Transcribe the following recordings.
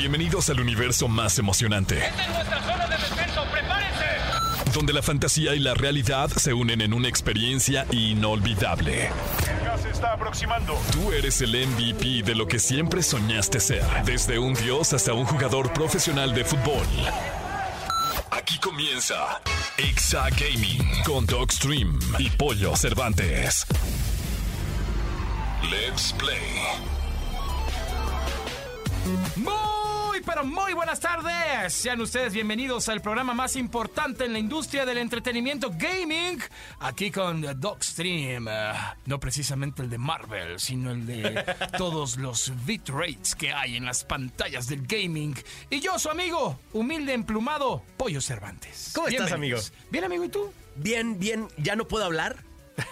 Bienvenidos al universo más emocionante. Esta es nuestra zona de descenso, prepárense. Donde la fantasía y la realidad se unen en una experiencia inolvidable. El gas se está aproximando. Tú eres el MVP de lo que siempre soñaste ser. Desde un dios hasta un jugador profesional de fútbol. Aquí comienza Exa Gaming con Dogstream y Pollo Cervantes. Let's play. Pero muy buenas tardes. Sean ustedes bienvenidos al programa más importante en la industria del entretenimiento gaming. Aquí con Dogstream. Eh, no precisamente el de Marvel, sino el de todos los bitrates que hay en las pantallas del gaming. Y yo, su amigo, humilde emplumado, Pollo Cervantes. ¿Cómo estás, Bienvenidos. Bien, amigo, ¿y tú? Bien, bien, ya no puedo hablar.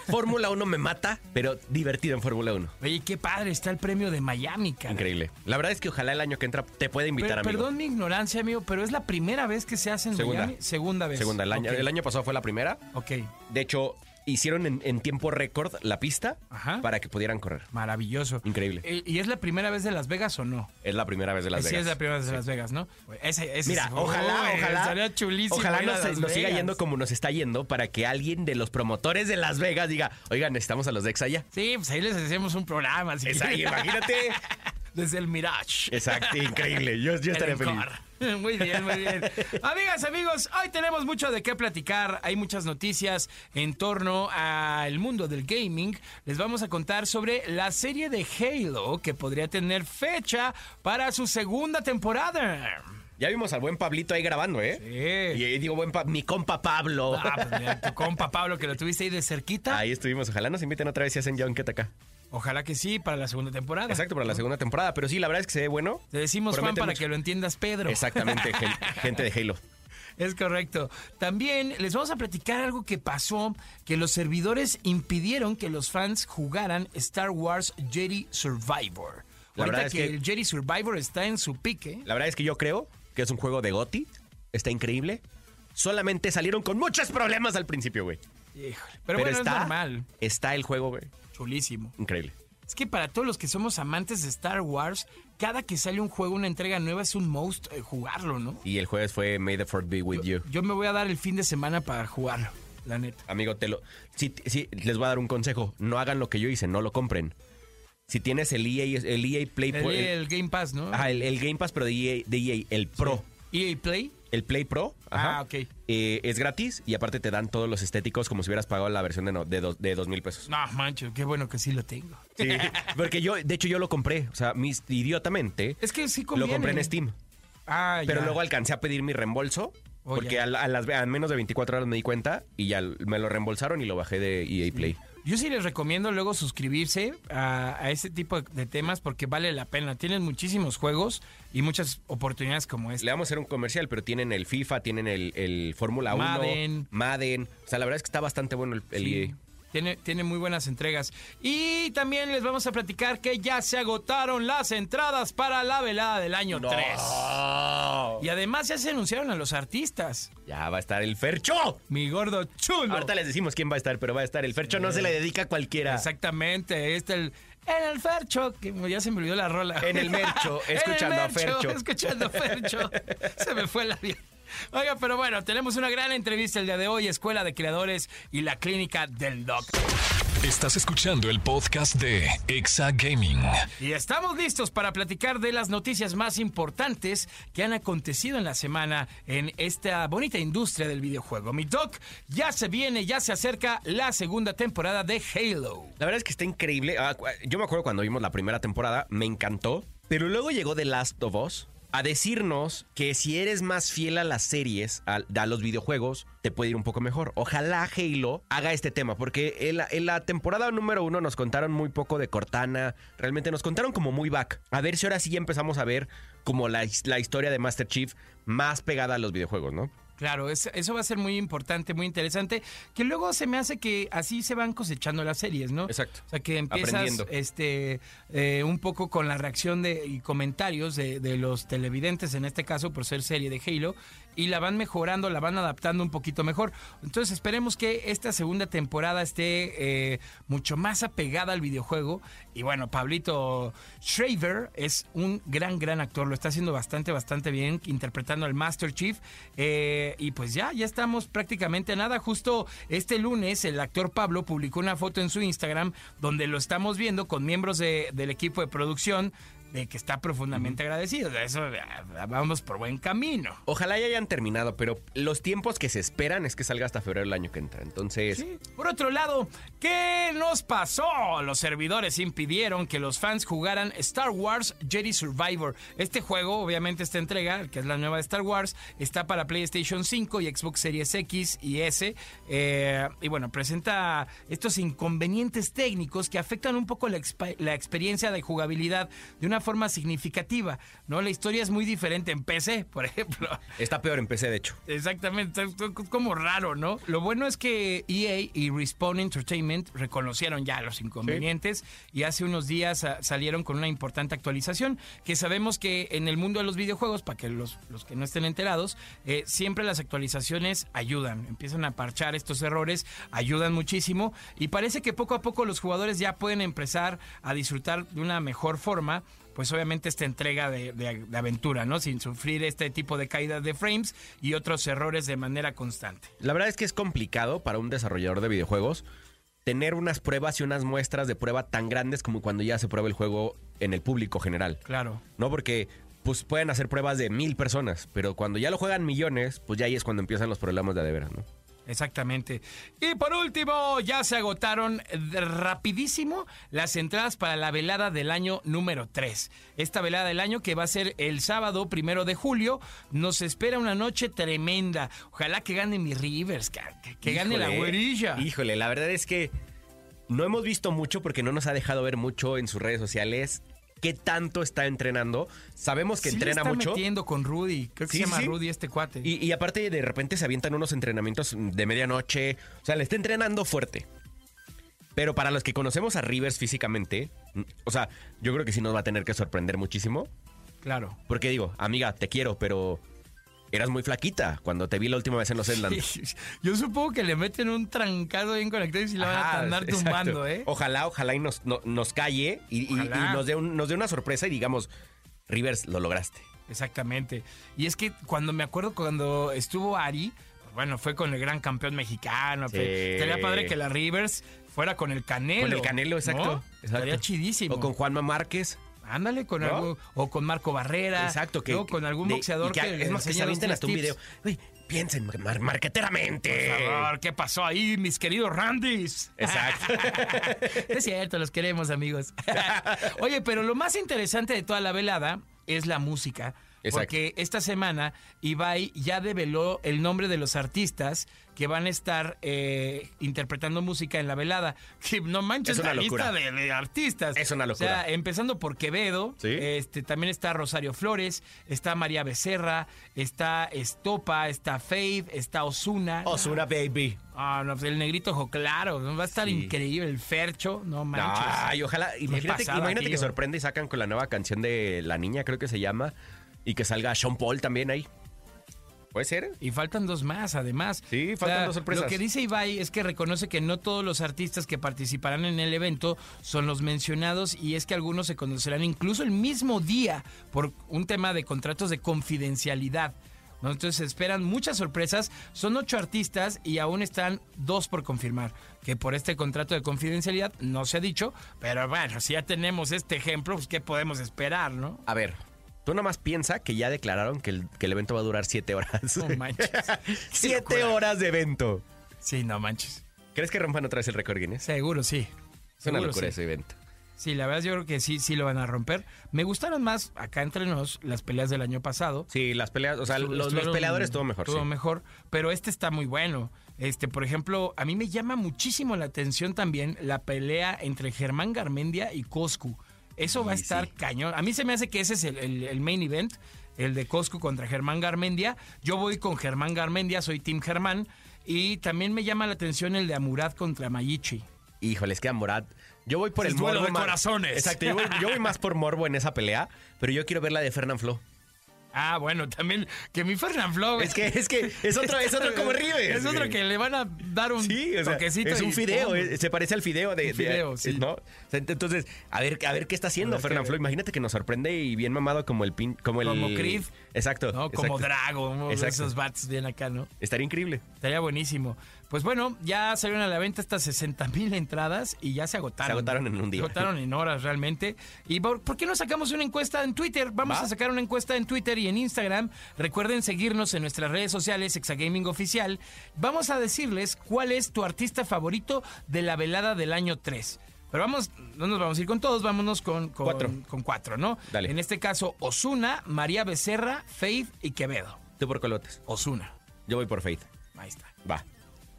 Fórmula 1 me mata, pero divertido en Fórmula 1. Oye, qué padre está el premio de Miami, cara. Increíble. La verdad es que ojalá el año que entra te pueda invitar, Per- amigo. perdón mi ignorancia, amigo, pero es la primera vez que se hace en Segunda. Miami. Segunda vez. Segunda, el año, Ok. el año pasado fue la primera. Ok, De hecho, hicieron en, en tiempo récord la pista Ajá. para que pudieran correr. maravilloso. Increíble. ¿Y es la primera vez de Las Vegas o no? Es la primera vez de Las sí, Vegas. es la primera vez de Las Vegas, ¿no? Ese, ese Mira, sí. ojalá, ojalá. Estaría chulísimo. Ojalá nos, siga yendo como nos está yendo para que alguien de los promotores de Las Vegas diga, oigan, necesitamos a los de Exaya. Sí, pues ahí les hacemos un programa. si Esa, quieren. imagínate. Desde el Mirage. Exacto, increíble. Yo, yo estaría El feliz. Muy bien, muy bien. Amigas, amigos, hoy tenemos mucho de qué platicar. Hay muchas noticias en torno al mundo del gaming. Les vamos a contar sobre la serie de Halo que podría tener fecha para su segunda temporada. Ya vimos al buen Pablito ahí grabando, ¿eh? Sí. Y ahí digo, buen Pa- mi compa Pablo. Ah, pues mira, tu compa Pablo, que lo tuviste ahí de cerquita. Ahí estuvimos. Ojalá nos inviten otra vez y hacen John acá. Ojalá que sí, para la segunda temporada. Exacto, para la segunda temporada. Pero sí, la verdad es que se ve bueno. Te decimos Juan Promete para mucho. que lo entiendas, Pedro. Exactamente, gen- gente de Halo. Es correcto. También les vamos a platicar algo que pasó, que los servidores impidieron que los fans jugaran Star Wars Jedi Survivor. La Ahorita verdad es que, que- el Jedi Survivor está en su pique. La verdad es que yo creo que es un juego de GOTI. Está increíble. Solamente salieron con muchos problemas al principio, güey. Híjole. Pero, bueno, está, es normal. Está el juego, güey. Chulísimo. Increíble. Es que para todos los que somos amantes de Star Wars, cada que sale un juego, una entrega nueva, es un most eh, jugarlo, ¿no? Y el jueves fue May the Fourth be with you. Yo me voy a dar el fin de semana para jugarlo, la neta. Amigo, te lo. Sí, sí, les voy a dar un consejo. No hagan lo que yo hice, no lo compren. Si tienes el EA, el EA Play El, Pro- el- el Game Pass, ¿no? ajá, el- el Game Pass, pero de EA, de EA, el Pro. EA Play. El Play Pro, ajá, Ah, ok. eh, es gratis y aparte te dan todos los estéticos como si hubieras pagado la versión de, no- de, dos, de dos mil pesos. No, mancho, qué bueno que sí lo tengo. Sí, porque yo, de hecho, yo lo compré, o sea, mis, idiotamente, Es que sí lo compré en Steam. Ah, Pero ya. luego alcancé a pedir mi reembolso. Oh, porque a las, a menos de 24 horas me di cuenta y ya me lo reembolsaron y lo bajé de EA Play. Yo sí les recomiendo luego suscribirse a, a ese tipo de temas porque vale la pena. Tienen muchísimos juegos y muchas oportunidades como Le esta. vamos a hacer un comercial, pero tienen el FIFA, tienen el, el Fórmula 1, Madden. Madden. O sea, la verdad es que está bastante bueno el, el Sí, EA. Tiene, tiene muy buenas entregas. Y también les vamos a platicar que ya se agotaron las entradas para la velada del año 3. Y además ya se anunciaron a los artistas. Ya va a estar el Fercho. Mi gordo chulo. Ahorita les decimos quién va a estar, pero va a estar el Fercho. No se le dedica a cualquiera. Exactamente, este el en el Fercho, que ya se me olvidó la rola. En el Mercho, En el escuchando a Mercho, Fercho. Escuchando a Fercho. Se me fue la vida. Oiga, pero bueno, tenemos una gran entrevista el día de hoy, Escuela de Creadores y la Clínica del Doc. Estás escuchando el podcast de Exa Gaming. Y estamos listos para platicar de las noticias más importantes que han acontecido en la semana en esta bonita industria del videojuego. Mi Doc, ya se viene, ya se acerca la segunda temporada de Halo. La verdad es que está increíble. Ah, Yo me acuerdo cuando vimos la primera temporada, me encantó. Pero luego llegó The Last of Us a decirnos que si eres más fiel a las series, a, los videojuegos, te puede ir un poco mejor. Ojalá Halo haga este tema, porque en la, temporada número uno nos contaron muy poco de Cortana, realmente nos contaron como muy back. A ver si ahora sí empezamos a ver como la historia de Master Chief más pegada a los videojuegos, ¿no? Claro, es- eso va a ser muy importante, muy interesante, que luego se me hace que así se van cosechando las series, ¿no? Exacto. O sea, que empiezas este eh, un poco con la reacción de, y comentarios de, de los televidentes, en este caso por ser serie de Halo, y la van mejorando, la van adaptando un poquito mejor. Entonces esperemos que esta segunda temporada esté eh, mucho más apegada al videojuego. Y bueno, Pablito Schraver es un gran, gran actor, lo está haciendo bastante, bastante bien, interpretando al Master Chief. Eh, y pues ya, ya estamos prácticamente a nada. Justo este lunes el actor Pablo publicó una foto en su Instagram donde lo estamos viendo con miembros de- del equipo de producción de que está profundamente agradecido. De eso ah, vamos por buen camino. Ojalá ya hayan terminado, pero los tiempos que se esperan es que salga hasta febrero del año que entra. Entonces, Por otro lado, ¿qué nos pasó? Los servidores impidieron que los fans jugaran Star Wars Jedi Survivor. Este juego, obviamente esta entrega, que es la nueva de Star Wars, está para PlayStation 5 y Xbox Series X y S. Eh, y bueno, presenta estos inconvenientes técnicos que afectan un poco la experiencia de jugabilidad de una forma significativa. ¿no? La historia es muy diferente en PC, por ejemplo. está peor en PC, de hecho. Exactamente, es como raro, ¿no? Lo bueno es que EA y Respawn Entertainment reconocieron ya los inconvenientes y hace unos días ah, salieron con una importante actualización que sabemos que en el mundo de los videojuegos, para que los, los que no estén enterados, eh, siempre las actualizaciones ayudan, empiezan a parchar estos errores, ayudan muchísimo y parece que poco a poco los jugadores ya pueden empezar a disfrutar de una mejor forma pues obviamente esta entrega de, de- de aventura, ¿no? Sin sufrir este tipo de caídas de frames y otros errores de manera constante. La verdad es que es complicado para un desarrollador de videojuegos tener unas pruebas y unas muestras de prueba tan grandes como cuando ya se prueba el juego en el público general. Claro. ¿No? Porque pues pueden hacer pruebas de mil personas, pero cuando ya lo juegan millones, pues ya ahí es cuando empiezan los problemas de veras, ¿no? Exactamente. Y por último, ya se agotaron rapidísimo las entradas para la velada del año número 3. Esta velada del año que va a ser el sábado primero de julio, nos espera una noche tremenda. Ojalá que gane mi Rivers, que, que gane la güerilla. Híjole, la verdad es que no hemos visto mucho porque no nos ha dejado ver mucho en sus redes sociales qué tanto está entrenando. Sabemos que Sí entrena está mucho. metiendo con Rudy. Creo que Sí, se llama sí. Rudy este cuate. Y, y aparte de repente se avientan unos entrenamientos de medianoche. O sea, le está entrenando fuerte. Pero para los que conocemos a Rivers físicamente, o sea, yo creo que sí nos va a tener que sorprender muchísimo. Claro. Porque digo, amiga, te quiero, pero eras muy flaquita cuando te vi la última vez en los Edland. Yo supongo que le meten un trancado bien conectado y si la van a andar tumbando, ¿eh? Ojalá, ojalá y nos, no- nos calle y, y- y Ojalá. nos, dé un- nos dé una sorpresa y digamos, Rivers, lo lograste. Exactamente. Y es que cuando me acuerdo cuando estuvo Ari, bueno, fue con el gran campeón mexicano. Sí. Estaría padre que la Rivers fuera con el Canelo. Con el Canelo, exacto. ¿no? exacto. Estaría chidísimo. O con Juanma Márquez. Ándale, con ¿No? algo, o con Marco Barrera. Exacto, que luego con algún de- boxeador que, que, es más que hasta un tips. video. Uy, piensen mar- marqueteramente. Por favor, ¿qué pasó ahí, mis queridos Randys? Exacto. es cierto, los queremos, amigos. Oye, pero lo más interesante de toda la velada es la música. Exacto. Porque esta semana Ibai ya develó el nombre de los artistas que van a estar eh, interpretando música en la velada. Que no manches Es una la locura. lista de, de artistas. Es una O locura. sea, empezando por Quevedo, Sí. este, también está Rosario Flores, está María Becerra, está Estopa, está Faith, está Osuna. Osuna, baby. Ah, no, pues el negrito ojo claro, va a estar Sí. increíble, el Fercho, no manches. Ay, ojalá. Imagínate, pasada, imagínate que sorprende y sacan con la nueva canción de La Niña, creo que se llama. Y que salga Sean Paul también ahí. ¿Puede ser? Y faltan dos más, además. Sí, faltan dos sorpresas. Lo que dice Ibai es que reconoce que no todos los artistas que participarán en el evento son los mencionados y es que algunos se conocerán incluso el mismo día por un tema de contratos de confidencialidad. ¿no? Entonces se esperan muchas sorpresas. Son ocho artistas y aún están dos por confirmar. Que por este contrato de confidencialidad no se ha dicho, pero bueno, si ya tenemos este ejemplo, pues ¿qué podemos esperar, no? A ver, tú nomás piensa que ya declararon que el, que el evento va a durar siete horas. No manches. Siete horas de evento. Sí, no manches. ¿Crees que rompan otra vez el récord Guinness? Seguro sí. Es una Seguro locura sí. ese evento. Sí, la verdad yo creo que sí, sí lo van a romper. Me gustaron más, acá entre nos, las peleas del año pasado. Sí, las peleas, o sea, Estu- los, los estuvieron- peleadores estuvo mejor. Estuvo sí. mejor, pero este está muy bueno. Este, por ejemplo, a mí me llama muchísimo la atención también la pelea entre Germán Garmendia y Coscu. Eso va a estar sí. cañón. A mí se me hace que ese es el, el- el main event, el de Coscu contra Germán Garmendia. Yo voy con Germán Garmendia, soy Team Germán. Y también me llama la atención el de Amurad contra Mayichi. Híjole, es que a Morat. Yo voy por Es el duelo morbo de más- corazones. Exacto, yo voy, yo voy más por morbo en esa pelea, pero yo quiero ver la de Fernán Flo. Ah, bueno, también que mi Fernand Flo. Es que, es que es otro, es otro como River. Es otro que le van a dar un Sí, o sea, toquecito. es un fideo, se parece al fideo de, Un fideo, de- sí. ¿no? Entonces, a ver, a ver qué está haciendo A ver Fernand qué- Flo. Imagínate que nos sorprende y bien mamado como el pin, como el Como Creed. Exacto. ¿no? Como. Drago, Exacto. esos bats bien acá, ¿no? Estaría increíble. Estaría buenísimo. Pues bueno, ya salieron a la venta estas 60 mil entradas y ya se agotaron. Se agotaron en un día. Se agotaron en horas realmente. ¿Y por, por qué no sacamos una encuesta en Twitter? Vamos ¿Va? a sacar una encuesta en Twitter y en Instagram. Recuerden seguirnos en nuestras redes sociales, Exagaming Oficial. Vamos a decirles cuál es tu artista favorito de la velada del año 3. Pero vamos, no nos vamos a ir con todos, vámonos con, con Cuatro. con cuatro, ¿no? Dale. En este caso, Osuna, María Becerra, Faith y Quevedo. Tú por colotes. Osuna. Yo voy por Faith. Ahí está. Va.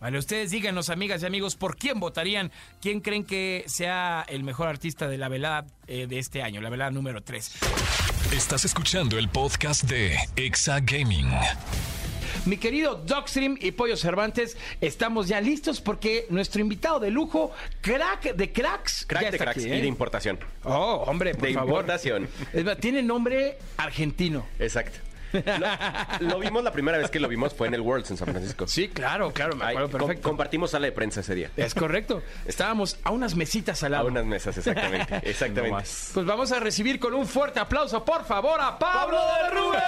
Vale, ustedes díganos, amigas y amigos, ¿por quién votarían? ¿Quién creen que sea el mejor artista de la velada eh, de este año, la velada número 3? Estás escuchando el podcast de Exa Gaming. Mi querido Dogstream y Pollo Cervantes, estamos ya listos porque nuestro invitado de lujo, crack de cracks, Crack ya de está cracks aquí, y ¿eh? de importación. Oh, hombre, por de favor. importación. Tiene nombre argentino. Exacto. Lo, lo vimos la primera vez que lo vimos fue en el Worlds en San Francisco. Sí, claro, claro, me acuerdo perfecto. compartimos sala de prensa ese día. Es correcto. Estábamos a unas mesitas al A lado. unas mesas, exactamente. Exactamente. Pues vamos a recibir con un fuerte aplauso, por favor, a Pablo de Rubén.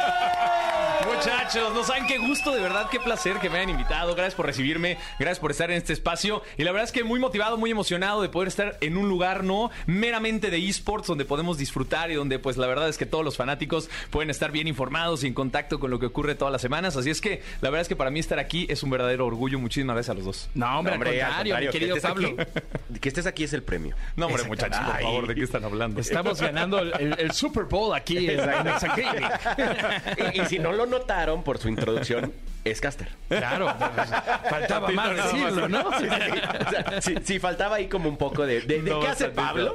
Muchachos, no saben qué gusto, de verdad, qué placer que me hayan invitado. Gracias por recibirme, gracias por estar en este espacio. Y la verdad es que muy motivado, muy emocionado de poder estar en un lugar no meramente de esports, donde podemos disfrutar y donde, pues, la verdad es que todos los fanáticos pueden estar bien informados y en contacto con lo que ocurre todas las semanas. Así es que la verdad es que para mí estar aquí es un verdadero orgullo. Muchísimas gracias a los dos. No, hombre, No, hombre, al contrario, mi querido que estés Pablo. aquí- que estés aquí es el premio. No, hombre, muchachos, por favor, ¿de qué están hablando? Estamos ganando el, el- el Super Bowl aquí en. Y, y si no lo notaron por su introducción, es Caster. Claro, pues, faltaba más decirlo, ¿no? O sea, si, si faltaba ahí como un poco de, de, de No, qué hace. Pablo,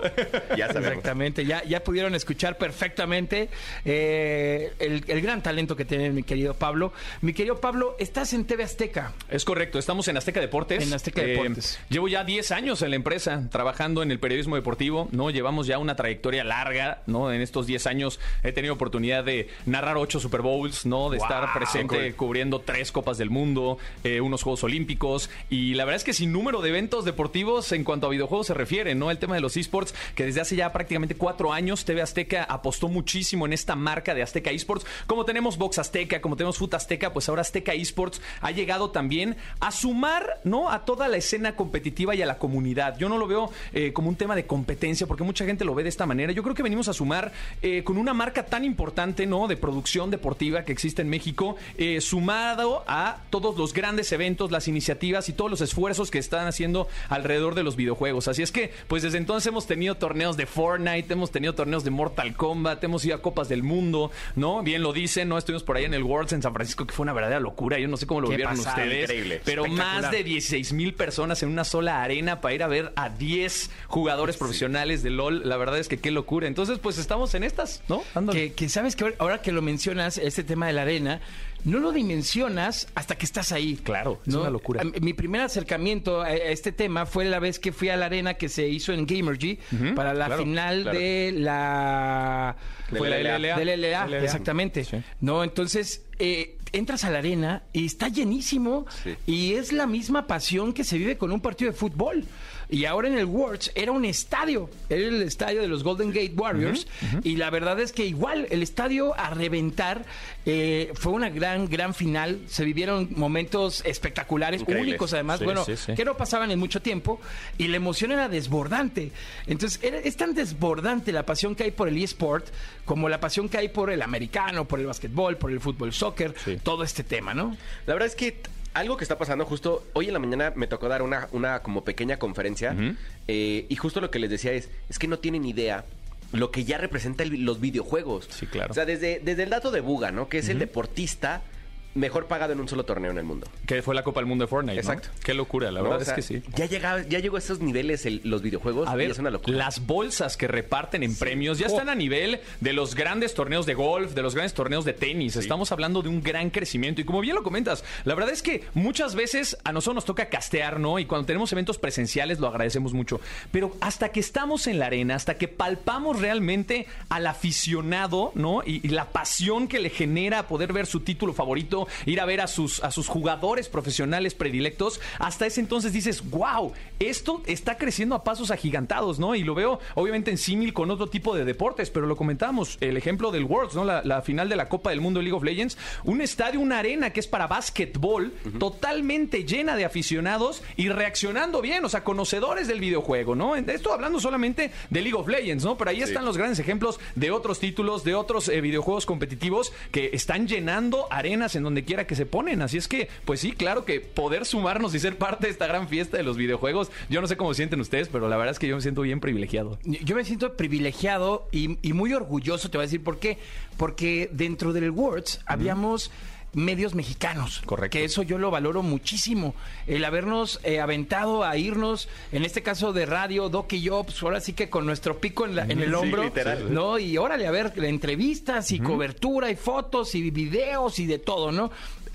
ya sabemos. Exactamente, ya, ya pudieron escuchar perfectamente eh, el, el gran talento que tiene mi querido Pablo. Mi querido Pablo, estás en TV Azteca. Es correcto, estamos en Azteca Deportes. En Azteca Eh, Deportes. llevo ya 10 años en la empresa, trabajando en el periodismo deportivo, ¿no? Llevamos ya una trayectoria larga, ¿no? En estos 10 años he tenido oportunidad de narrar 8 Super Bowls, ¿no? De estar presente cubriendo tres Copas del Mundo, eh, unos Juegos Olímpicos, y la verdad es que sin número de eventos deportivos en cuanto a videojuegos se refiere, ¿no? El tema de los esports, que desde hace ya prácticamente cuatro años TV Azteca apostó muchísimo en esta marca de Azteca Esports. Como tenemos Box Azteca, como tenemos Foot Azteca, pues ahora Azteca Esports ha llegado también a sumar, ¿no? A toda la escena competitiva y a la comunidad. Yo no lo veo eh, como un tema de competencia, porque mucha gente lo ve de esta manera. Yo creo que venimos a sumar eh, con una marca tan importante, ¿no? De producción deportiva que existe en México, eh, sumado a todos los grandes eventos, las iniciativas y todos los esfuerzos que están haciendo alrededor de los videojuegos. Así es que, pues desde entonces hemos tenido torneos de Fortnite, hemos tenido torneos de Mortal Kombat, hemos ido a Copas del Mundo, ¿no? Bien lo dicen, ¿no? Estuvimos por ahí en el Worlds en San Francisco, que fue una verdadera locura. Yo no sé cómo lo vieron ustedes. increíble. Pero más de 16 mil personas en una sola arena para ir a ver a 10 jugadores profesionales de LOL. La verdad es que qué locura. Entonces, pues estamos en estas, ¿no? Dándole. Que, que sabes que ahora que lo mencionas, este tema de la arena, no lo dimensionas hasta que estás ahí. Claro, es una locura. Mi primer acercamiento a este tema fue la vez que fui a la arena que se hizo en Gamergy para la claro, final claro. de la... De Fue la LLA. LLA. De la LLA, LLA. exactamente. Sí. No, entonces eh, entras a la arena y está llenísimo Sí. y es la misma pasión que se vive con un partido de fútbol. Y ahora en el Worlds era un estadio, era el estadio de los Golden Gate Warriors y la verdad es que igual el estadio a reventar eh, fue una gran, gran final. Se vivieron momentos espectaculares, únicos además, Sí, bueno, sí. que no pasaban en mucho tiempo y la emoción era desbordante. Entonces era- es tan desbordante la pasión que hay por el eSport como la pasión que hay por el americano, por el básquetbol, por el fútbol, soccer, todo este tema, ¿no? La verdad es que algo que está pasando justo hoy en la mañana me tocó dar una, una como pequeña conferencia eh, y justo lo que les decía es, es que no tienen idea lo que ya representa el- los videojuegos. Sí, claro. O sea, desde, desde el dato de Buga, ¿no? Que es el deportista mejor pagado en un solo torneo en el mundo. Que fue la Copa del Mundo de Fortnite. ¿no? Exacto. Qué locura, la ¿no? verdad O sea, es que sí. Ya, llega, ya llegó a esos niveles el- los videojuegos A y ver, es una locura. las bolsas que reparten en premios ya están a nivel de los grandes torneos de golf, de los grandes torneos de tenis. Estamos hablando de un gran crecimiento. Y como bien lo comentas, la verdad es que muchas veces a nosotros nos toca castear, ¿no? Y cuando tenemos eventos presenciales lo agradecemos mucho. Pero hasta que estamos en la arena, hasta que palpamos realmente al aficionado, ¿no? Y, y la pasión que le genera poder ver su título favorito, ir a ver a sus, a sus jugadores profesionales predilectos, hasta ese entonces dices, wow, esto está creciendo a pasos agigantados, ¿no? Y lo veo obviamente en símil con otro tipo de deportes, pero lo comentábamos, el ejemplo del Worlds, ¿no? La, la final de la Copa del Mundo de League of Legends, un estadio, una arena que es para básquetbol, totalmente llena de aficionados y reaccionando bien, o sea, conocedores del videojuego, ¿no? Esto hablando solamente de League of Legends, ¿no? Pero ahí están los grandes ejemplos de otros títulos, de otros eh, videojuegos competitivos que están llenando arenas en donde quiera que se ponen. Así es que, pues sí, claro que poder sumarnos y ser parte de esta gran fiesta de los videojuegos, yo no sé cómo sienten ustedes, pero la verdad es que yo me siento bien privilegiado. Yo me siento privilegiado y, y muy orgulloso, te voy a decir por qué. Porque dentro del Worlds habíamos medios mexicanos. Correcto. Que eso yo lo valoro muchísimo. El habernos eh, aventado a irnos, en este caso de radio, Doc y yo, pues ahora sí que con nuestro pico en, la- en el Sí, hombro. literal. ¿No? Y órale, a ver, entrevistas y cobertura y fotos y videos y de todo, ¿no?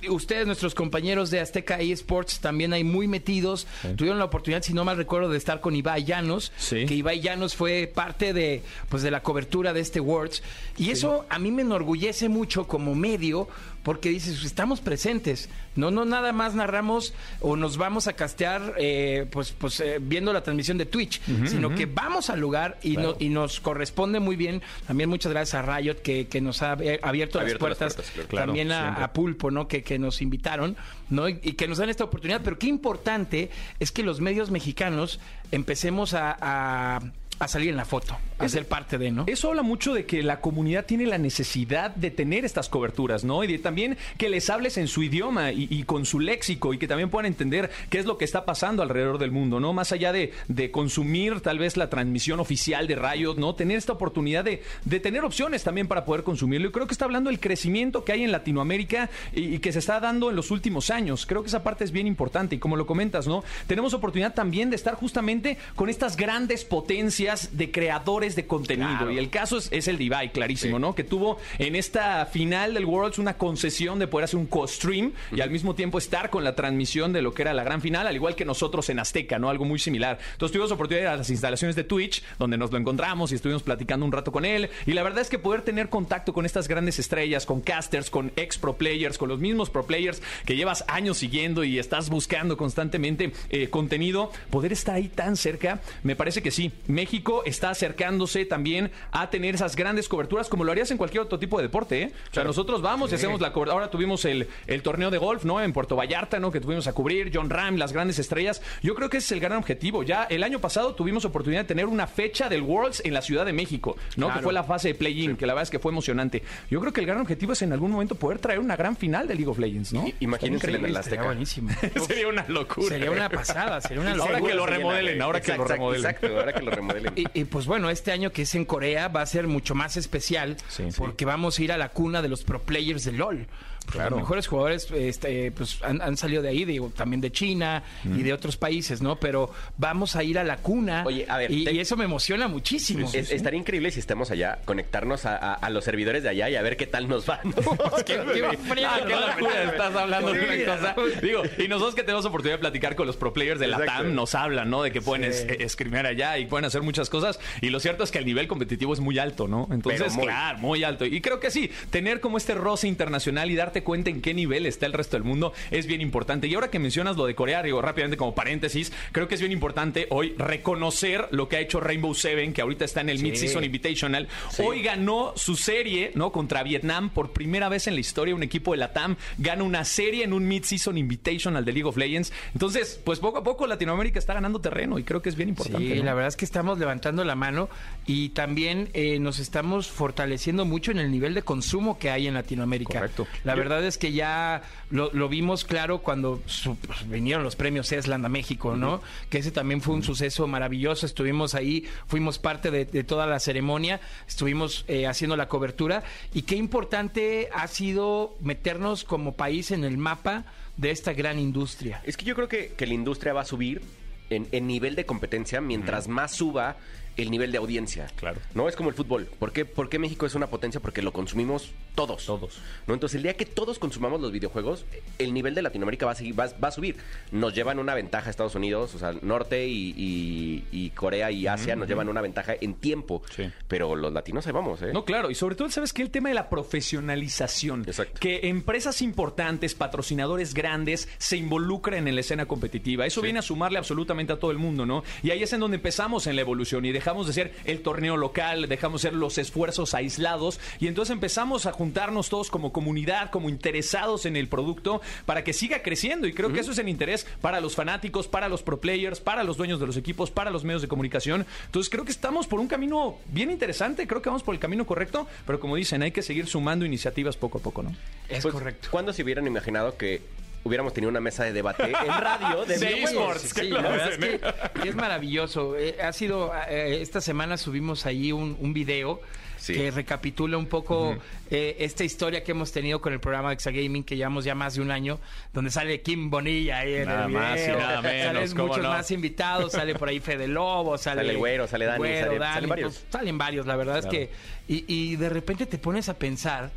Ustedes, nuestros compañeros de Azteca eSports, también hay muy metidos. Tuvieron la oportunidad, si no mal recuerdo, de estar con Ibai Llanos. Sí. Que Ibai Llanos fue parte de, pues, de la cobertura de este Worlds. Y eso a mí me enorgullece mucho como medio, porque dices, estamos presentes. No, no nada más narramos o nos vamos a castear eh, pues, pues eh, viendo la transmisión de Twitch, sino que vamos al lugar y, no- y nos corresponde muy bien. También muchas gracias a Riot que, que nos ha abierto, las puertas. claro. También a, Pulpo, ¿no? Que, que nos invitaron, ¿no? Y, y que nos dan esta oportunidad. Pero qué importante es que los medios mexicanos empecemos a, a- a salir en la foto, a ser parte de, ¿no? Eso habla mucho de que la comunidad tiene la necesidad de tener estas coberturas, ¿no? Y de también que les hables en su idioma y, y con su léxico y que también puedan entender qué es lo que está pasando alrededor del mundo, ¿no? Más allá de, de consumir tal vez la transmisión oficial de Riot, ¿no? Tener esta oportunidad de, de tener opciones también para poder consumirlo. Y creo que está hablando del crecimiento que hay en Latinoamérica y, y que se está dando en los últimos años. Creo que esa parte es bien importante y como lo comentas, ¿no? Tenemos oportunidad también de estar justamente con estas grandes potencias de creadores de contenido. Y el caso es, es el de Ibai, clarísimo, ¿no? Que tuvo en esta final del Worlds una concesión de poder hacer un co-stream y al mismo tiempo estar con la transmisión de lo que era la gran final, al igual que nosotros en Azteca, ¿no? Algo muy similar. Entonces tuvimos oportunidad de ir a las instalaciones de Twitch, donde nos lo encontramos y estuvimos platicando un rato con él. Y la verdad es que poder tener contacto con estas grandes estrellas, con casters, con ex pro players, con los mismos pro players que llevas años siguiendo y estás buscando constantemente eh, contenido, poder estar ahí tan cerca, me parece que sí. México está acercándose también a tener esas grandes coberturas como lo harías en cualquier otro tipo de deporte. ¿eh? O sea, nosotros vamos y hacemos la cobertura. Ahora tuvimos el, el torneo de golf, ¿no? En Puerto Vallarta, ¿no? Que tuvimos a cubrir, John Ram, las grandes estrellas. Yo creo que ese es el gran objetivo. Ya el año pasado tuvimos oportunidad de tener una fecha del Worlds en la Ciudad de México, ¿no? Que fue la fase de play-in, que la verdad es que fue emocionante. Yo creo que el gran objetivo es en algún momento poder traer una gran final de League of Legends, ¿no? Imagínense en el. Azteca. Sería buenísimo. Sería una locura. Sería una pasada, sería una Ahora locura. que lo remodelen, ahora que lo remodelen. Exacto, ahora que lo remodelen. Y, y, pues bueno, este año que es en Corea va a ser mucho más especial Sí, sí. porque vamos a ir a la cuna de los pro players de LOL. Claro. Los mejores jugadores este, pues, han, han salido de ahí, digo, también de China y de otros países, ¿no? Pero vamos a ir a la cuna Oye, a ver, y, te- y eso me emociona muchísimo. Es- Estaría increíble si estemos allá, conectarnos a, a- a los servidores de allá y a ver qué tal nos va. ¿no? Qué- qué frío, Ah, qué locura, estás hablando de Sí, una cosa. Digo, y nosotros que tenemos oportunidad de platicar con los pro players de la. TAM nos hablan, ¿no? De que pueden es- eh, escribir allá y pueden hacer muchas cosas. Y lo cierto es que el nivel competitivo es muy alto, ¿no? Entonces, muy. claro, muy alto. Y creo que sí, tener como este roce internacional y darte cuenta en qué nivel está el resto del mundo es bien importante. Y ahora que mencionas lo de Corea, digo rápidamente como paréntesis, creo que es bien importante hoy reconocer lo que ha hecho Rainbow Seven, que ahorita está en el Mid-Season Invitational. Hoy ganó su serie, ¿no? Contra Vietnam por primera vez en la historia. Un equipo de la TAM gana una serie en un Mid-Season Invitational de League of Legends. Entonces, pues poco a poco Latinoamérica está ganando terreno y creo que es bien importante. Sí, ¿no? la verdad es que estamos levantando la mano y también eh, nos estamos fortaleciendo mucho en el nivel de consumo que hay en Latinoamérica. Correcto. La verdad es que ya lo, lo vimos claro cuando su- pues, vinieron los premios Esland a México, ¿no? Que ese también fue un suceso maravilloso. Estuvimos ahí, fuimos parte de, de toda la ceremonia, estuvimos eh, haciendo la cobertura. Y qué importante ha sido meternos como país en el mapa de esta gran industria. Es que yo creo que, que la industria va a subir en, en nivel de competencia mientras más suba el nivel de audiencia. Claro. No es como el fútbol. ¿Por qué, por qué México es una potencia? Porque lo consumimos todos. Todos. ¿No? Entonces, el día que todos consumamos los videojuegos, el nivel de Latinoamérica va a, seguir, va, va a subir. Nos llevan una ventaja Estados Unidos, o sea, Norte y, y- y Corea y Asia nos llevan una ventaja en tiempo. Sí. Pero los latinos ahí vamos, ¿eh? No, claro, y sobre todo, ¿sabes qué? El tema de la profesionalización. Exacto. Que empresas importantes, patrocinadores grandes, se involucren en la escena competitiva. Eso viene a sumarle absolutamente a todo el mundo, ¿no? Y ahí es en donde empezamos en la evolución y dejamos de ser el torneo local, dejamos de ser los esfuerzos aislados y entonces empezamos a juntarnos todos como comunidad, como interesados en el producto para que siga creciendo. Y creo que eso es el interés para los fanáticos, para los pro players, para los dueños de los equipos, para los medios de comunicación. Entonces creo que estamos por un camino bien interesante, creo que vamos por el camino correcto, pero como dicen, hay que seguir sumando iniciativas poco a poco, ¿no? Es Pues, correcto. ¿Cuándo se hubieran imaginado que hubiéramos tenido una mesa de debate en radio de Sí, esports. Sí, la verdad es que es maravilloso. Eh, ha sido, eh, esta semana subimos ahí un, un video Sí. que recapitula un poco eh, esta historia que hemos tenido con el programa de Exagaming, que llevamos ya más de un año, donde sale Kim Bonilla ahí en Nada el más y video. nada menos, Salen ¿cómo muchos no? más invitados, sale por ahí Fede Lobo, sale... Sale el Güero, sale Dani, Güero, sale- Dani, salen varios. pues, salen varios, la verdad es que... Y, y de repente te pones a pensar...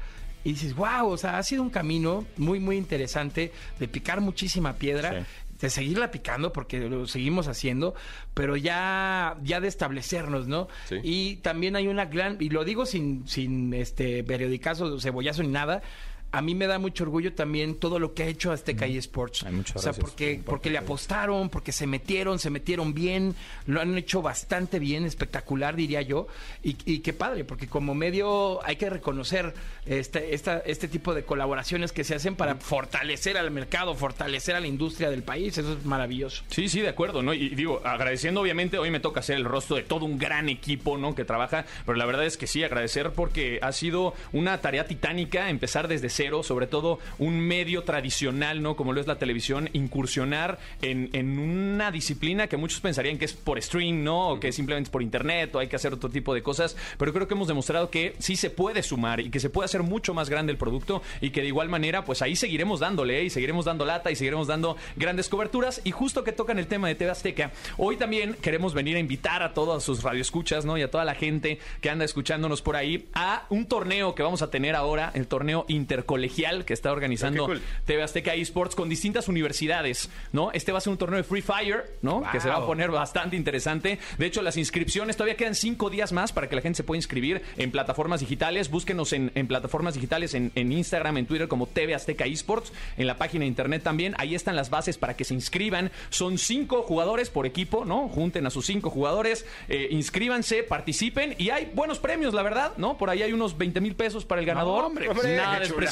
Y dices, wow, o sea, ha sido un camino muy, muy interesante de picar muchísima piedra, Sí. de seguirla picando porque lo seguimos haciendo, pero ya, ya de establecernos, ¿no? Sí. Y también hay una gran, y lo digo sin, sin este periodicazo, cebollazo ni nada. A mí me da mucho orgullo también todo lo que ha hecho Azteca eSports. Ay, muchas o sea, porque, porque le apostaron, porque se metieron, se metieron bien, lo han hecho bastante bien, espectacular, diría yo. Y, y qué padre, porque como medio hay que reconocer este, esta, este tipo de colaboraciones que se hacen para fortalecer al mercado, fortalecer a la industria del país. Eso es maravilloso. Sí, sí, de acuerdo, ¿no? Y digo, agradeciendo, obviamente, hoy me toca ser el rostro de todo un gran equipo, ¿no? Que trabaja, pero la verdad es que sí, agradecer porque ha sido una tarea titánica empezar desde cero, sobre todo un medio tradicional, ¿no? Como lo es la televisión, incursionar en, en una disciplina que muchos pensarían que es por stream, ¿no? O que simplemente es por internet, o hay que hacer otro tipo de cosas, pero creo que hemos demostrado que sí se puede sumar y que se puede hacer mucho más grande el producto y que de igual manera, pues ahí seguiremos dándole, ¿eh? y seguiremos dando lata y seguiremos dando grandes coberturas. Y justo que tocan el tema de TV Azteca, hoy también queremos venir a invitar a todos sus radioescuchas, ¿no? Y a toda la gente que anda escuchándonos por ahí a un torneo que vamos a tener ahora, el torneo intercolegial que está organizando cool. TV Azteca eSports con distintas universidades, ¿no? Este va a ser un torneo de Free Fire, ¿no? Que se va a poner bastante interesante. De hecho, las inscripciones todavía quedan cinco días más para que la gente se pueda inscribir en plataformas digitales. Búsquenos en, en plataformas digitales, en, en Instagram, en Twitter como TV Azteca eSports, en la página de internet también. Ahí están las bases para que se inscriban. Son cinco jugadores por equipo, ¿no? Junten a sus cinco jugadores, eh, inscríbanse, participen y hay buenos premios, la verdad, ¿no? Por ahí hay unos 20 mil pesos para el ganador. hombre, hombre, Nada qué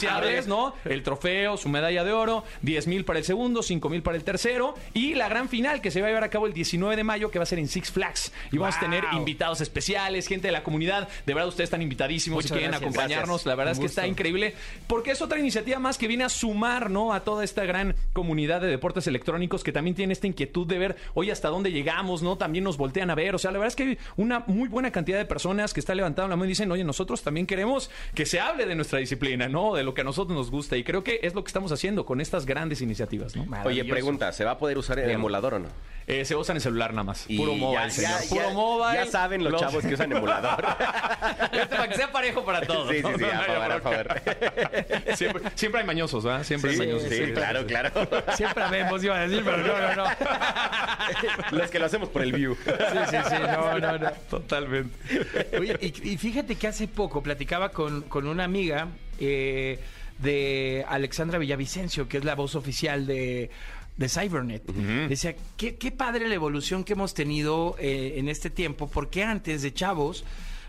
¿no? El trofeo, su medalla de oro, 10 mil para el segundo, 5 mil para el tercero y la gran final que se va a llevar a cabo el 19 de mayo que va a ser en Six Flags. Y vamos a tener invitados especiales, gente de la comunidad. De verdad, ustedes están invitadísimos Muchas si quieren gracias. acompañarnos. Gracias. La verdad es que está increíble porque es otra iniciativa más que viene a sumar, ¿no? A toda esta gran comunidad de deportes electrónicos que también tiene esta inquietud de ver, oye, hasta dónde llegamos, ¿no? También nos voltean a ver. O sea, la verdad es que hay una muy buena cantidad de personas que están levantando la mano y dicen, oye, nosotros también queremos que se hable de nuestra disciplina, ¿no? De lo que a nosotros nos gusta. Y creo que es lo que estamos haciendo con estas grandes iniciativas, ¿no? Oye, pregunta, ¿se va a poder usar el Bien. emulador o no? Eh, se usan en celular nada más. Y Puro mobile, ya, señor. ya, Puro ya- mobile. Ya saben los chavos que usan emulador. Este, para que sea parejo para todos. Sí, sí, sí, No a favor, a siempre, siempre hay mañosos, ¿verdad? Siempre Sí, hay mañosos. sí, claro, claro. Siempre vemos, iba a decir, pero no, no, no. Los que lo hacemos por el view. Sí, sí, sí, no, no, no. Totalmente. Oye, y, y fíjate que hace poco platicaba con, con una amiga eh, de Alexandra Villavicencio, que es la voz oficial de, de Cybernet. Decía, qué, qué padre la evolución que hemos tenido eh, en este tiempo, porque antes de chavos...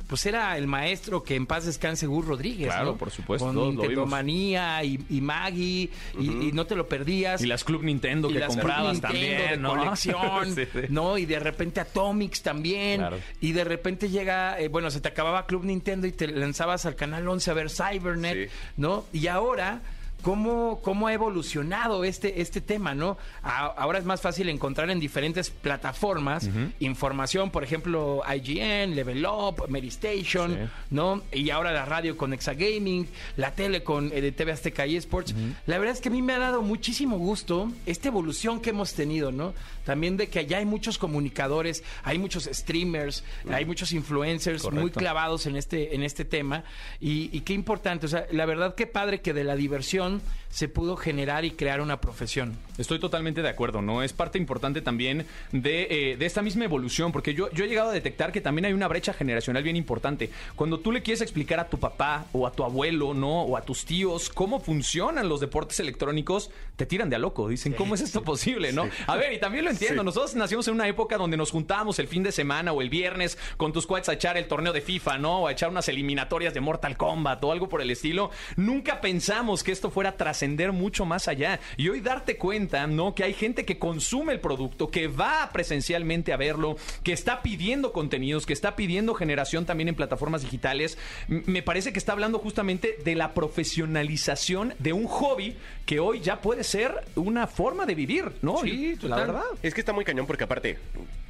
Pues era el maestro que en paz descanse Gus Rodríguez, Claro, ¿no? por supuesto, Con todos lo Nintendo vimos. Manía y, y Maggie, y, y no te lo perdías. Y las Club Nintendo que comprabas Club Nintendo también, de ¿no? colección, Sí, sí. ¿no? Y de repente Atomics también. Claro. Y de repente llega, eh, bueno, se te acababa Club Nintendo y te lanzabas al canal 11 a ver Cybernet, Sí. ¿no? Y ahora cómo, cómo ha evolucionado este, este tema, ¿no? A- ahora es más fácil encontrar en diferentes plataformas información, por ejemplo, IGN, Level Up, Mary Station, Sí. ¿no? Y ahora la radio con Exagaming, la tele con eh, de TV Azteca y Sports. La verdad es que a mí me ha dado muchísimo gusto esta evolución que hemos tenido, ¿no? También de que allá hay muchos comunicadores, hay muchos streamers, hay muchos influencers muy clavados en este, en este tema. Y, y qué importante, o sea, la verdad qué padre que de la diversión se pudo generar y crear una profesión. Estoy totalmente de acuerdo, ¿no? Es parte importante también de, eh, de esta misma evolución, porque yo, yo he llegado a detectar que también hay una brecha generacional bien importante. Cuando tú le quieres explicar a tu papá o a tu abuelo, ¿no? O a tus tíos cómo funcionan los deportes electrónicos, te tiran de a loco. Dicen, ¿cómo es esto posible, no? A ver, y también lo entiendo. Nosotros nacimos en una época donde nos juntábamos el fin de semana o el viernes con tus cuates a echar el torneo de FIFA, ¿no? O a echar unas eliminatorias de Mortal Kombat o algo por el estilo. Nunca pensamos que esto fuera trascender mucho más allá. Y hoy darte cuenta, ¿no? Que hay gente que consume el producto, que va presencialmente a verlo, que está pidiendo contenidos, que está pidiendo generación también en plataformas digitales. Me parece que está hablando justamente de la profesionalización de un hobby que hoy ya puede ser una forma de vivir, ¿no? Sí, Y total. La verdad. Es que está muy cañón porque aparte,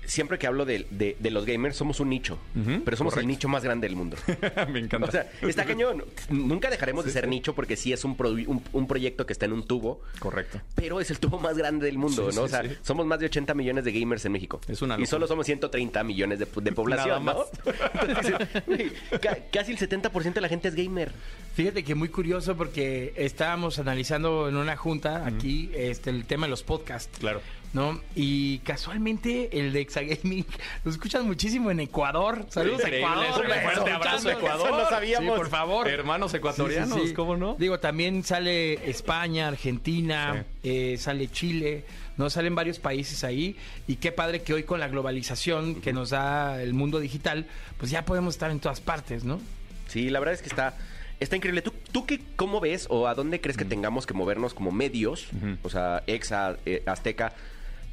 siempre que hablo de, de- de los gamers, somos un nicho, pero somos el nicho más grande del mundo. Me encanta. O sea, está cañón. Nunca dejaremos de ser nicho porque sí es un, pro- un, un proyecto que está en un tubo. Correcto. Pero es el tubo más grande del mundo, Sí, ¿no? sí, o sea, sí. somos más de 80 millones de gamers en México. Es una Y locura. solo somos 130 millones de, de población, Nada ¿no? Entonces, güey, ca- casi el 70% de la gente es gamer. Fíjate que muy curioso porque estábamos analizando en una junta aquí este el tema de los podcasts. Claro. ¿No? Y casualmente el de Exagaming lo escuchan muchísimo en Ecuador. Saludos a Ecuador. un fuerte Eso, abrazo, eso Ecuador. no sabíamos. Sí, por favor. Hermanos ecuatorianos, Sí, sí, sí. ¿cómo no? Digo, también sale España, Argentina, eh, sale Chile, ¿no? Salen varios países ahí. Y qué padre que hoy con la globalización que nos da el mundo digital, pues ya podemos estar en todas partes, ¿no? Sí, la verdad es que está, está increíble. ¿Tú, tú qué, cómo ves o a dónde crees que tengamos que movernos como medios, o sea, Exa, eh, Azteca,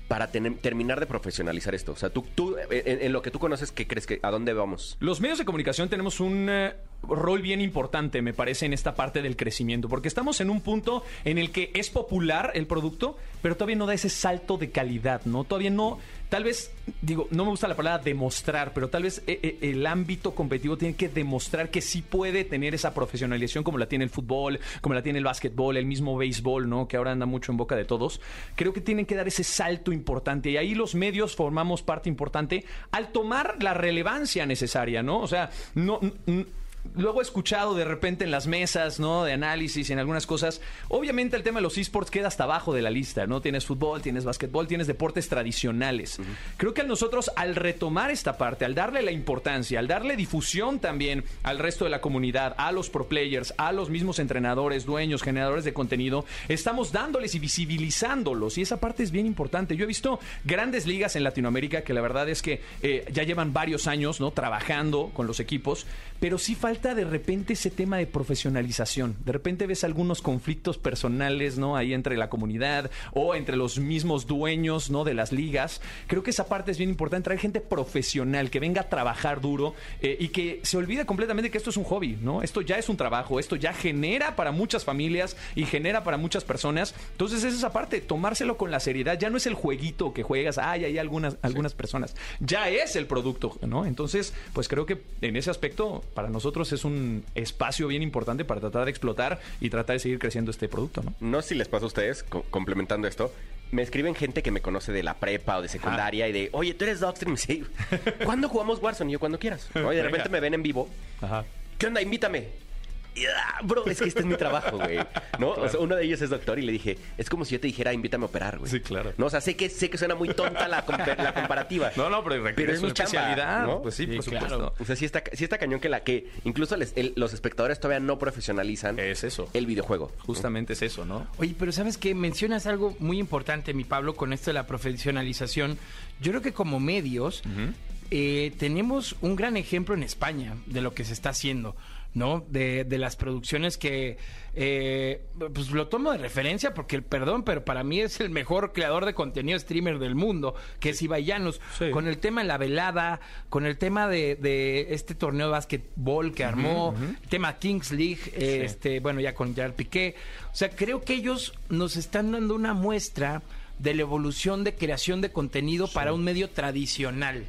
para tener- terminar de profesionalizar esto? O sea, tú, tú eh, en, en lo que tú conoces, ¿qué crees que, a dónde vamos? Los medios de comunicación tenemos un eh, rol bien importante, me parece, en esta parte del crecimiento, porque estamos en un punto en el que es popular el producto, pero todavía no da ese salto de calidad, ¿no? Todavía no, tal vez, digo, no me gusta la palabra demostrar, pero tal vez eh, eh, el ámbito competitivo tiene que demostrar que sí puede tener esa profesionalización como la tiene el fútbol, como la tiene el básquetbol, el mismo béisbol, ¿no? Que ahora anda mucho en boca de todos. Creo que tienen que dar ese salto importante y ahí los medios formamos parte importante al tomar la relevancia necesaria, ¿no? O sea, no... Luego he escuchado de repente en las mesas, ¿no? De análisis y en algunas cosas. Obviamente el tema de los esports queda hasta abajo de la lista, ¿no? Tienes fútbol, tienes básquetbol, tienes deportes tradicionales. Creo que a nosotros, al retomar esta parte, al darle la importancia, al darle difusión también al resto de la comunidad, a los pro players, a los mismos entrenadores, dueños, generadores de contenido, estamos dándoles y visibilizándolos. Y esa parte es bien importante. Yo he visto grandes ligas en Latinoamérica que la verdad es que eh, ya llevan varios años, ¿no? Trabajando con los equipos, pero sí falta de repente ese tema de profesionalización. De repente ves algunos conflictos personales, ¿no? Ahí entre la comunidad o entre los mismos dueños, ¿no? De las ligas. Creo que esa parte es bien importante, traer gente profesional que venga a trabajar duro eh, y que se olvide completamente que esto es un hobby, ¿no? Esto ya es un trabajo, esto ya genera para muchas familias y genera para muchas personas. Entonces es esa parte, tomárselo con la seriedad. Ya no es el jueguito que juegas, ay, hay algunas, algunas personas. Ya es el producto, ¿no? Entonces, pues creo que en ese aspecto, para nosotros es un espacio bien importante para tratar de explotar y tratar de seguir creciendo este producto, ¿no? No sé si les pasa a ustedes, co- complementando esto, me escriben gente que me conoce de la prepa o de secundaria y de, oye, tú eres Dogstream, sí. ¿Cuándo jugamos Warzone? Y yo, cuando quieras. Oye, de repente me ven en vivo. Ajá. ¿Qué onda? Invítame. Ah, Bro, es que este es mi trabajo, güey. ¿No? O sea, uno de ellos es doctor y le dije, es como si yo te dijera, invítame a operar, güey. Sí, claro. No, o sea, sé que, sé que suena muy tonta la, compa- la comparativa. No, no, pero, Pero es mi chamba, especialidad, ¿no? Pues sí, Sí, por claro. supuesto. O sea, sí está, sí está cañón que la que incluso les- el- los espectadores todavía no profesionalizan Es eso. el videojuego. Justamente es eso, ¿no? Oye, pero sabes que mencionas algo muy importante, mi Pablo, con esto de la profesionalización. Yo creo que como medios eh, tenemos un gran ejemplo en España de lo que se está haciendo. ¿no? De, de las producciones que, eh, pues lo tomo de referencia porque, perdón, pero para mí es el mejor creador de contenido streamer del mundo, que es Sí. con el tema de la velada, con el tema de, de este torneo de básquetbol que armó, el tema Kings League, eh, este, bueno, ya con Gerard Piqué. O sea, creo que ellos nos están dando una muestra de la evolución de creación de contenido para un medio tradicional.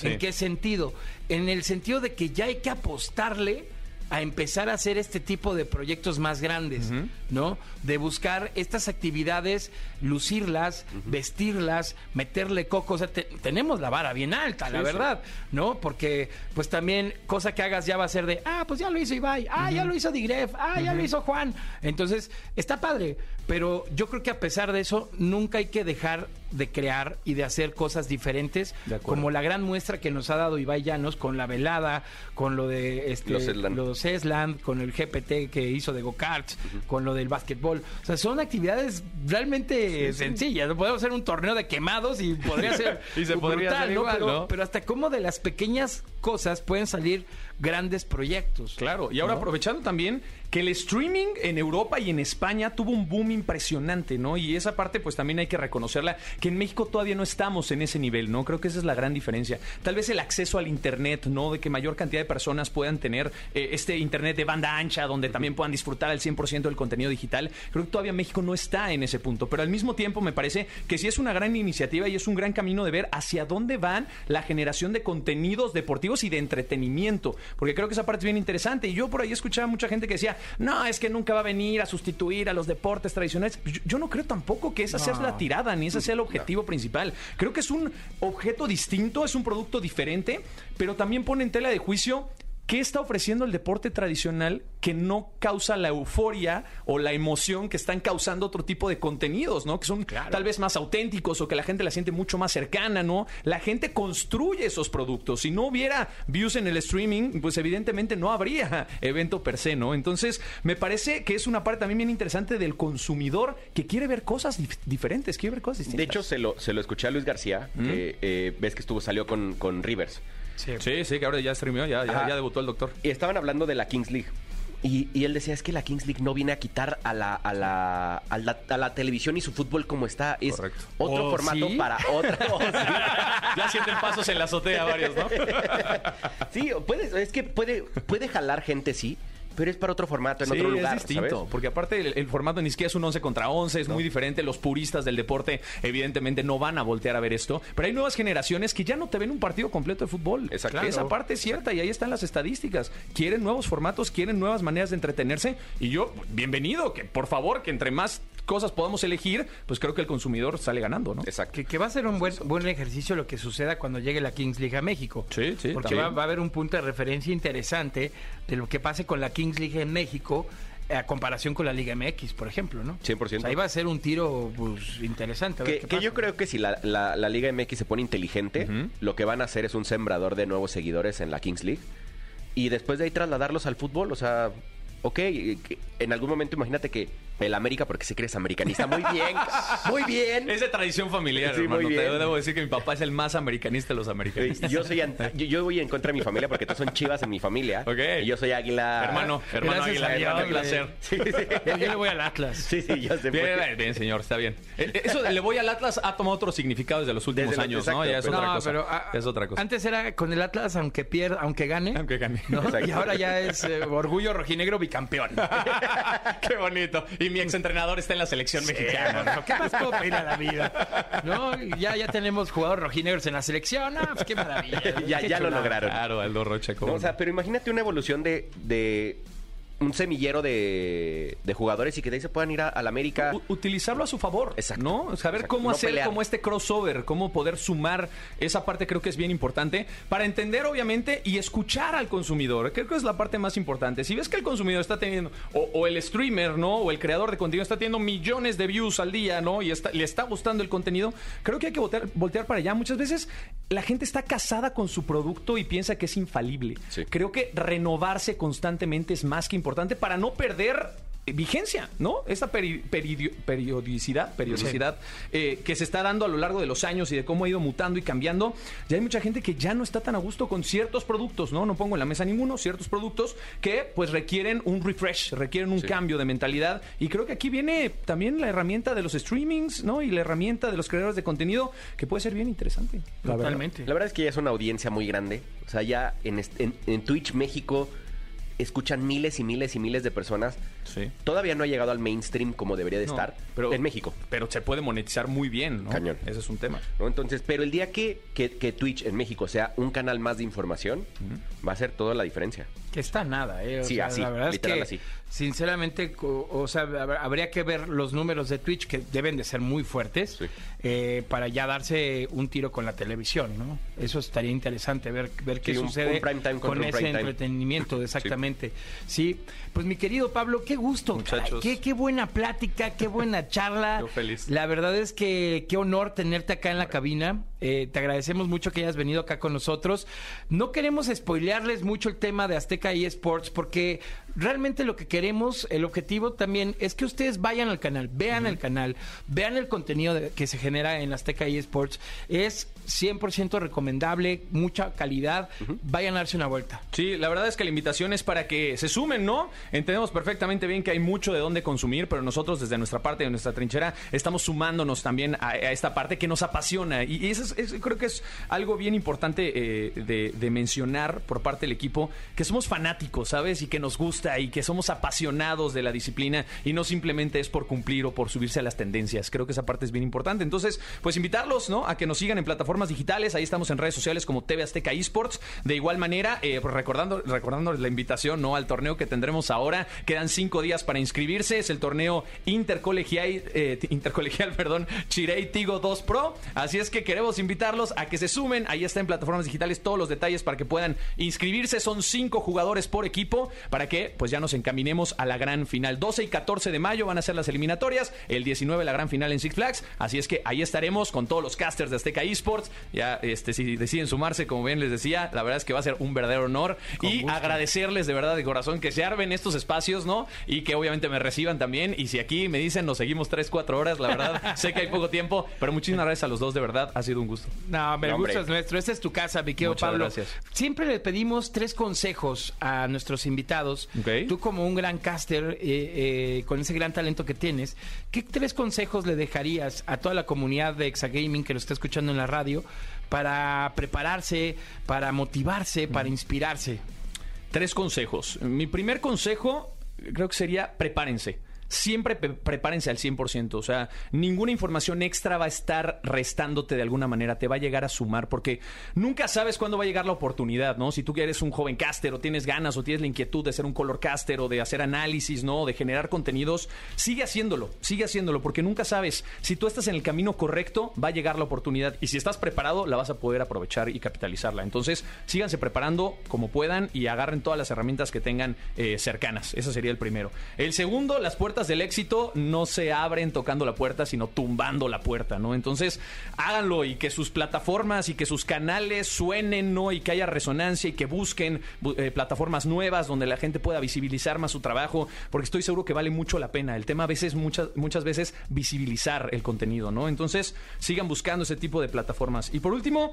Sí. ¿En qué sentido? En el sentido de que ya hay que apostarle a empezar a hacer este tipo de proyectos más grandes, ¿no? De buscar estas actividades, lucirlas, vestirlas, meterle coco. O sea, te- tenemos la vara bien alta, la verdad, ¿no? Porque, pues también, cosa que hagas ya va a ser de, ah, pues ya lo hizo Ibai, ah, ya lo hizo Digref, ah, ya lo hizo Juan. Entonces, está padre, pero yo creo que a pesar de eso, nunca hay que dejar de crear y de hacer cosas diferentes, como la gran muestra que nos ha dado Ibai Llanos con la velada, con lo de este, Los Esland. los Esland, con el GPT que hizo de go-karts, con lo del básquetbol. O sea, son actividades realmente sencillas. Podemos hacer un torneo de quemados y podría ser Y se podría brutal, hacer ¿no? igual, pero, ¿no? pero hasta cómo de las pequeñas cosas pueden salir grandes proyectos. Claro, y ahora ¿no? aprovechando también que el streaming en Europa y en España tuvo un boom impresionante, ¿no? Y esa parte pues también hay que reconocerla, que en México todavía no estamos en ese nivel, ¿no? Creo que esa es la gran diferencia. Tal vez el acceso al Internet, ¿no? De que mayor cantidad de personas puedan tener eh, este Internet de banda ancha, donde también puedan disfrutar al 100% del contenido digital. Creo que todavía México no está en ese punto, pero al mismo tiempo me parece que sí es una gran iniciativa y es un gran camino de ver hacia dónde van la generación de contenidos deportivos y de entretenimiento, porque creo que esa parte es bien interesante. Y yo por ahí escuchaba a mucha gente que decía, no, es que nunca va a venir a sustituir a los deportes tradicionales. Yo, yo no creo tampoco que esa sea la tirada, ni esa sea el objetivo principal. Creo que es un objeto distinto, es un producto diferente, pero también pone en tela de juicio ¿Qué está ofreciendo el deporte tradicional que no causa la euforia o la emoción que están causando otro tipo de contenidos, ¿no? Que son tal vez más auténticos o que la gente la siente mucho más cercana, ¿no? La gente construye esos productos. Si no hubiera views en el streaming, pues evidentemente no habría evento per se, ¿no? Entonces, me parece que es una parte también bien interesante del consumidor que quiere ver cosas dif- diferentes, quiere ver cosas distintas. De hecho, se lo, se lo escuché a Luis García, que eh, ves que estuvo, salió con, con Rivers. Sí, sí, que ahora ya streameó, ya, ya, Ajá. ya debutó el doctor. Y estaban hablando de la Kings League. Y, y él decía, es que la Kings League no viene a quitar a la, a la, a la, a la televisión y su fútbol como está. Es Correcto. otro ¿Oh, formato sí? para otra. oh, sí. Ya sienten pasos en la azotea varios, ¿no? Sí, puede, es que puede, puede jalar gente, sí, pero es para otro formato, en Sí, otro lugar. es distinto, ¿sabes? porque aparte el, el formato ni siquiera es un 11 contra 11, es muy diferente. Los puristas del deporte, evidentemente, no van a voltear a ver esto. Pero hay nuevas generaciones que ya no te ven un partido completo de fútbol. Exacto. Esa parte es cierta y ahí están las estadísticas. Quieren nuevos formatos, quieren nuevas maneras de entretenerse. Y yo, bienvenido, que por favor, que entre más cosas podamos elegir, pues creo que el consumidor sale ganando, ¿no? Exacto. Que, que va a ser un buen, buen ejercicio lo que suceda cuando llegue la Kings League a México. Sí, sí, Porque va, va a haber un punto de referencia interesante de lo que pase con la Kings League en México a comparación con la Liga MX, por ejemplo, ¿no? 100%. O sea, ahí va a ser un tiro pues, interesante. a ver Que, qué que pasa. yo creo que si la, la- la Liga MX se pone inteligente, lo que van a hacer es un sembrador de nuevos seguidores en la Kings League. Y después de ahí trasladarlos al fútbol, o sea, ok, eh, en algún momento imagínate que el América, porque si crees americanista, muy bien, muy bien. Es de tradición familiar, Sí, hermano. muy Te bien. debo decir que mi papá es el más americanista de los americanistas. Yo soy yo, yo voy en contra de mi familia porque todos son chivas en mi familia. Ok. Y yo soy águila. Hermano, hermano Gracias Águila, a qué güey. placer. Sí, sí. Yo, le voy al Atlas. Sí, sí, yo sé. Bien, bien, bien, señor, está bien. Eh, eh, Eso de le voy al Atlas ha tomado otro significado desde los últimos Desde años, ¿no? Ya es pero- otra No, cosa. pero ah, Ya es otra cosa. antes era con el Atlas, aunque pierda, aunque gane. Aunque gane. Y ahora ya es eh, orgullo rojinegro bicampeón. Qué bonito. Y mi exentrenador está en la selección mexicana. ¿Qué más puedo pedir a la vida? ¿No? Y Ya, ya tenemos jugadores rojinegros en la selección. Ah, pues qué maravilla. Ya, Qué ya lo lograron. Claro, Aldo Rocha. ¿cómo No, o sea, no? pero imagínate una evolución de, de un semillero de, de jugadores y que de ahí se puedan ir a, la América. U- utilizarlo a su favor, Exacto. ¿no? Saber Exacto. cómo No hacer pelear. como este crossover, cómo poder sumar esa parte creo que es bien importante para entender obviamente y escuchar al consumidor. Creo que es la parte más importante. Si ves que el consumidor está teniendo o, o el streamer, ¿no? O el creador de contenido está teniendo millones de views al día, ¿no? Y está- le está gustando el contenido, creo que hay que voltear, voltear para allá. Muchas veces la gente está casada con su producto y piensa que es infalible. Sí. Creo que renovarse constantemente es más que importante para no perder vigencia, ¿no? Esta peri- peridio- periodicidad, periodicidad eh, que se está dando a lo largo de los años y de cómo ha ido mutando y cambiando. Ya hay mucha gente que ya no está tan a gusto con ciertos productos, ¿no? No pongo en la mesa ninguno, ciertos productos que pues requieren un refresh, requieren un cambio de mentalidad. Y creo que aquí viene también la herramienta de los streamings, ¿no? Y la herramienta de los creadores de contenido que puede ser bien interesante. la verdad. Totalmente. La verdad es que ya es una audiencia muy grande. O sea, ya en, est- en- en Twitch México escuchan miles y miles y miles de personas. Sí. Todavía no ha llegado al mainstream como debería de No, estar pero- en México. Pero se puede monetizar muy bien, ¿no? Cañón. Ese es un tema. ¿no? Entonces, pero el día que, que- que Twitch en México sea un canal más de información, va a hacer toda la diferencia. Que está nada, ¿eh? O Sí, sea, así, la verdad literal es que, así. Sinceramente, o sea, hab- habría que ver los números de Twitch que deben de ser muy fuertes Sí. eh, para ya darse un tiro con la televisión, ¿no? Eso estaría interesante, ver, ver qué Sí, sucede un time con ese time. entretenimiento, exactamente. Sí. pues mi querido Pablo, qué gusto, Muchachos. qué, qué buena plática, qué buena charla. Yo feliz. La verdad es que qué honor tenerte acá en la cabina. Eh, te agradecemos mucho que hayas venido acá con nosotros. No queremos spoilearles mucho el tema de Azteca eSports porque realmente lo que queremos, el objetivo también es que ustedes vayan al canal, vean el canal, vean el contenido de- que se genera en Azteca eSports. Es 100% recomendable, mucha calidad. Vayan a darse una vuelta. Sí, la verdad es que la invitación es para que se sumen, ¿no? Entendemos perfectamente bien que hay mucho de dónde consumir, pero nosotros desde nuestra parte, de nuestra trinchera, estamos sumándonos también a, a esta parte que nos apasiona. Y, y eso es, es- creo que es algo bien importante eh, de, de mencionar por parte del equipo, que somos fanáticos, ¿sabes? Y que nos gusta y que somos apasionados de la disciplina y no simplemente es por cumplir o por subirse a las tendencias. Creo que esa parte es bien importante. Entonces, pues invitarlos, ¿no? A que nos sigan en plataformas digitales. Ahí estamos en redes sociales como TV Azteca Esports. De igual manera, eh, pues recordando, recordando la invitación, ¿no? Al torneo que tendremos ahora. Quedan cinco días para inscribirse. Es el torneo intercolegial, eh, intercolegial, perdón, Chirei Tigo 2 Pro. Así es que queremos invitarlos a que se sumen. Ahí está en plataformas digitales todos los detalles para que puedan inscribirse. Son cinco jugadores por equipo para que pues ya nos encaminemos a la gran final. 12 y 14 de mayo van a ser las eliminatorias. El 19 la gran final en Six Flags. Así es que ahí estaremos con todos los casters de Azteca Esports. Ya este si deciden sumarse, como bien les decía, la verdad es que va a ser un verdadero honor y agradecerles de verdad de corazón que se armen estos espacios, ¿no? Y que obviamente me reciban también. Y si aquí me dicen nos seguimos 3, 4 horas, la verdad, sé que hay poco tiempo, pero muchísimas gracias a los dos, de verdad, ha sido un gusto. No, me No, gusta es nuestro. Esta es tu casa, mi querido Muchas Pablo. gracias. Siempre le pedimos tres consejos a nuestros invitados. Tú como un gran caster, eh, eh, con ese gran talento que tienes, ¿qué tres consejos le dejarías a toda la comunidad de Exagaming que lo está escuchando en la radio para prepararse, para motivarse, para inspirarse? Tres consejos. Mi primer consejo creo que sería prepárense. Siempre prepárense al 100%. O sea, ninguna información extra va a estar restándote de alguna manera. Te va a llegar a sumar porque nunca sabes cuándo va a llegar la oportunidad, ¿no? Si tú eres un joven caster o tienes ganas o tienes la inquietud de ser un color caster o de hacer análisis, ¿no? De generar contenidos, sigue haciéndolo. Sigue haciéndolo porque nunca sabes. Si tú estás en el camino correcto, va a llegar la oportunidad. Y si estás preparado, la vas a poder aprovechar y capitalizarla. Entonces, síganse preparando como puedan y agarren todas las herramientas que tengan eh, cercanas. Ese sería el primero. El segundo, las puertas del éxito no se abren tocando la puerta, sino tumbando la puerta, ¿no? Entonces, háganlo y que sus plataformas y que sus canales suenen, ¿no? Y que haya resonancia y que busquen bu- eh, plataformas nuevas donde la gente pueda visibilizar más su trabajo, porque estoy seguro que vale mucho la pena. El tema a veces, muchas, muchas veces, visibilizar el contenido, ¿no? Entonces, sigan buscando ese tipo de plataformas. Y por último,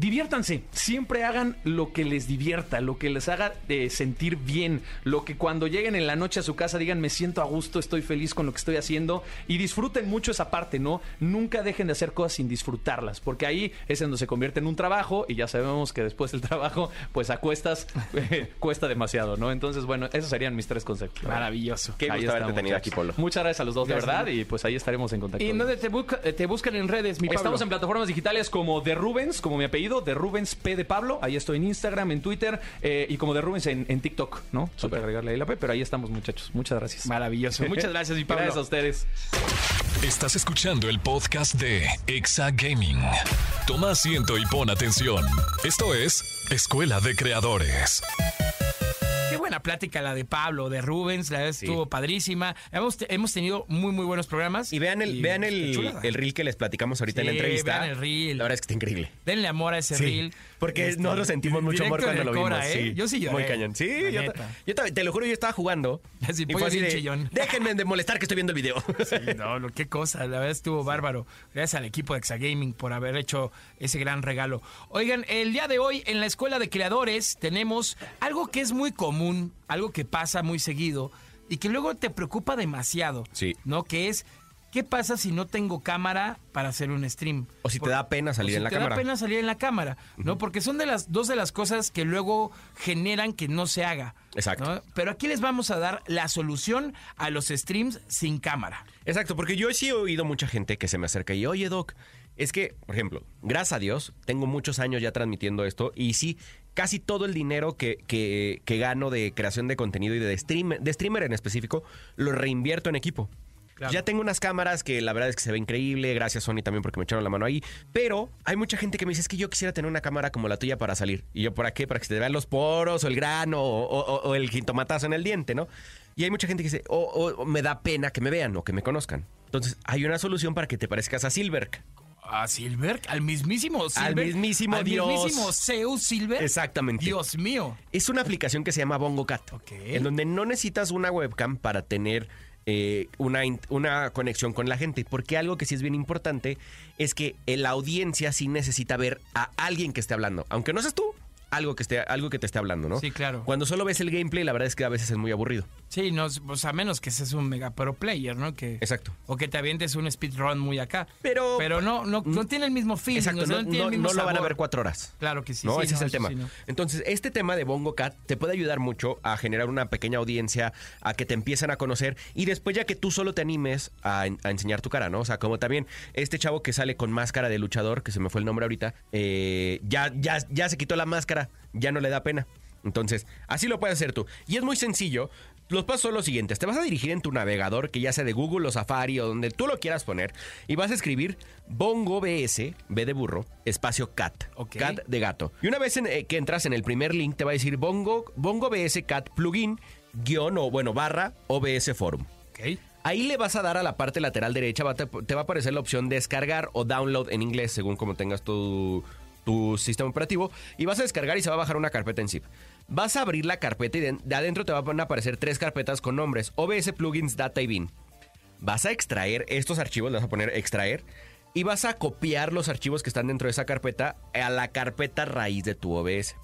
Diviértanse, siempre hagan lo que les divierta, lo que les haga eh, sentir bien, lo que cuando lleguen en la noche a su casa digan me siento a gusto, estoy feliz con lo que estoy haciendo y disfruten mucho esa parte, ¿no? Nunca dejen de hacer cosas sin disfrutarlas, porque ahí es en donde se convierte en un trabajo y ya sabemos que después del trabajo, pues a cuestas eh, cuesta demasiado, ¿no? Entonces, bueno, esos serían mis tres consejos. Maravilloso. Qué Ahí gusto haberte tenido aquí. Polo. Muchas gracias a los dos, de verdad, y pues ahí estaremos en contacto. ¿Y dónde te, busca- eh, te buscan en redes, mi Pablo? Estamos en plataformas digitales como de Rubens, como mi apellido, de Rubens P de Pablo. Ahí estoy en Instagram, en Twitter eh, y como de Rubens en, en TikTok, ¿no? Super agregarle ahí la P, pero ahí estamos, muchachos. Muchas gracias. Maravilloso. Muchas gracias, mi Pablo. Gracias a ustedes. Estás escuchando el podcast de Exa Gaming. Toma asiento y pon atención. Esto es Escuela de Creadores. Buena plática la de Pablo, de Rubens, la verdad Sí. estuvo padrísima. Hemos, hemos tenido muy, muy buenos programas. Y vean el, Y vean el, el reel que les platicamos ahorita en la entrevista. vean el reel. La verdad es que está increíble. Denle amor a ese Sí, reel. porque Este, nosotros sentimos mucho amor cuando lo vimos. Cora, ¿eh? sí. Yo sí lloré. Muy cañón. Sí, la yo, yo te lo juro, yo estaba jugando. Así, y pollo fue así bien de, chillón. déjenme de molestar que estoy viendo el video. Sí, no, lo- qué cosa, la verdad estuvo bárbaro. Gracias al equipo de Exagaming por haber hecho ese gran regalo. Oigan, el día de hoy en la Escuela de Creadores tenemos algo que es muy común, algo que pasa muy seguido y que luego te preocupa demasiado. Sí. ¿No? Que es, ¿qué pasa si no tengo cámara para hacer un stream? O si te da pena salir si en la te cámara. da pena salir en la cámara, ¿no? Porque son de las dos de las cosas que luego generan que no se haga. Exacto. ¿no? Pero aquí les vamos a dar la solución a los streams sin cámara. Exacto, porque yo sí he oído mucha gente que se me acerca y, oye, Doc, es que, por ejemplo, gracias a Dios, tengo muchos años ya transmitiendo esto y sí, casi todo el dinero que, que- que gano de creación de contenido y de, stream, de streamer en específico, lo reinvierto en equipo. Claro. Ya tengo unas cámaras que la verdad es que se ve increíble, gracias Sony también porque me echaron la mano ahí, pero hay mucha gente que me dice, es que yo quisiera tener una cámara como la tuya para salir. Y yo, ¿para qué? Para que se te vean los poros o el grano o, o- o el jitomatazo en el diente, ¿no? Y hay mucha gente que dice, o o me da pena que me vean o que me conozcan. Entonces, hay una solución para que te parezcas a Silver. A Silver, al mismísimo Silver. mismísimo al Dios. mismísimo Zeus Silver. Exactamente. Dios mío. Es una aplicación que se llama BongoCat, Ok. en donde no necesitas una webcam para tener eh, una, una conexión con la gente, porque algo que sí es bien importante es que eh, la audiencia sí necesita ver a alguien que esté hablando, aunque no seas tú, algo que esté, algo que te esté hablando, ¿no? Sí, claro. Cuando solo ves el gameplay, la verdad es que a veces es muy aburrido. Sí, no, pues a menos que seas un mega pro player, ¿no? Que, Exacto. O que te avientes un speedrun muy acá. Pero- Pero no, no, no tiene el mismo feeling. Exacto, o sea, no, tiene el mismo no lo van a ver cuatro horas. Claro que sí. no, sí, ese es el tema. sí. Entonces, este tema de Bongo Cat te puede ayudar mucho a generar una pequeña audiencia, a que te empiecen a conocer y después ya que tú solo te animes a, a enseñar tu cara, ¿no? O sea, como también este chavo que sale con máscara de luchador, que se me fue el nombre ahorita, eh, ya, ya, ya se quitó la máscara, ya no le da pena. Entonces, así lo puedes hacer tú. Y es muy sencillo. Los pasos son los siguientes. Te vas a dirigir en tu navegador, que ya sea de Google o Safari o donde tú lo quieras poner, y vas a escribir Bongo BS, B de burro, espacio cat. Cat de gato. Y una vez en- eh, que entras en el primer link, te va a decir Bongo, Bongo BS Cat plugin, guion o bueno, barra OBS Forum. Ok. Ahí le vas a dar a la parte lateral derecha, va- te, te va a aparecer la opción descargar o download en inglés, según como tengas tu, tu sistema operativo, y vas a descargar y se va a bajar una carpeta en zip. Vas a abrir la carpeta y de, de adentro te van a aparecer tres carpetas con nombres, OBS Plugins, Data y Bin. Vas a extraer estos archivos, le vas a poner extraer, y vas a copiar los archivos que están dentro de esa carpeta a la carpeta raíz de tu OBS.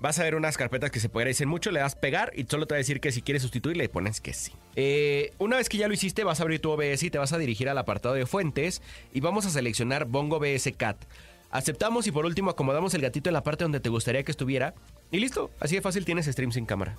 Vas a ver unas carpetas que se parecen mucho, le das pegar y solo te va a decir que si quieres sustituir le pones que sí. Eh, una vez que ya lo hiciste, vas a abrir tu OBS y te vas a dirigir al apartado de fuentes y vamos a seleccionar Bongo OBS Cat. Aceptamos y por último acomodamos el gatito en la parte donde te gustaría que estuviera. Y listo, así de fácil tienes stream sin cámara.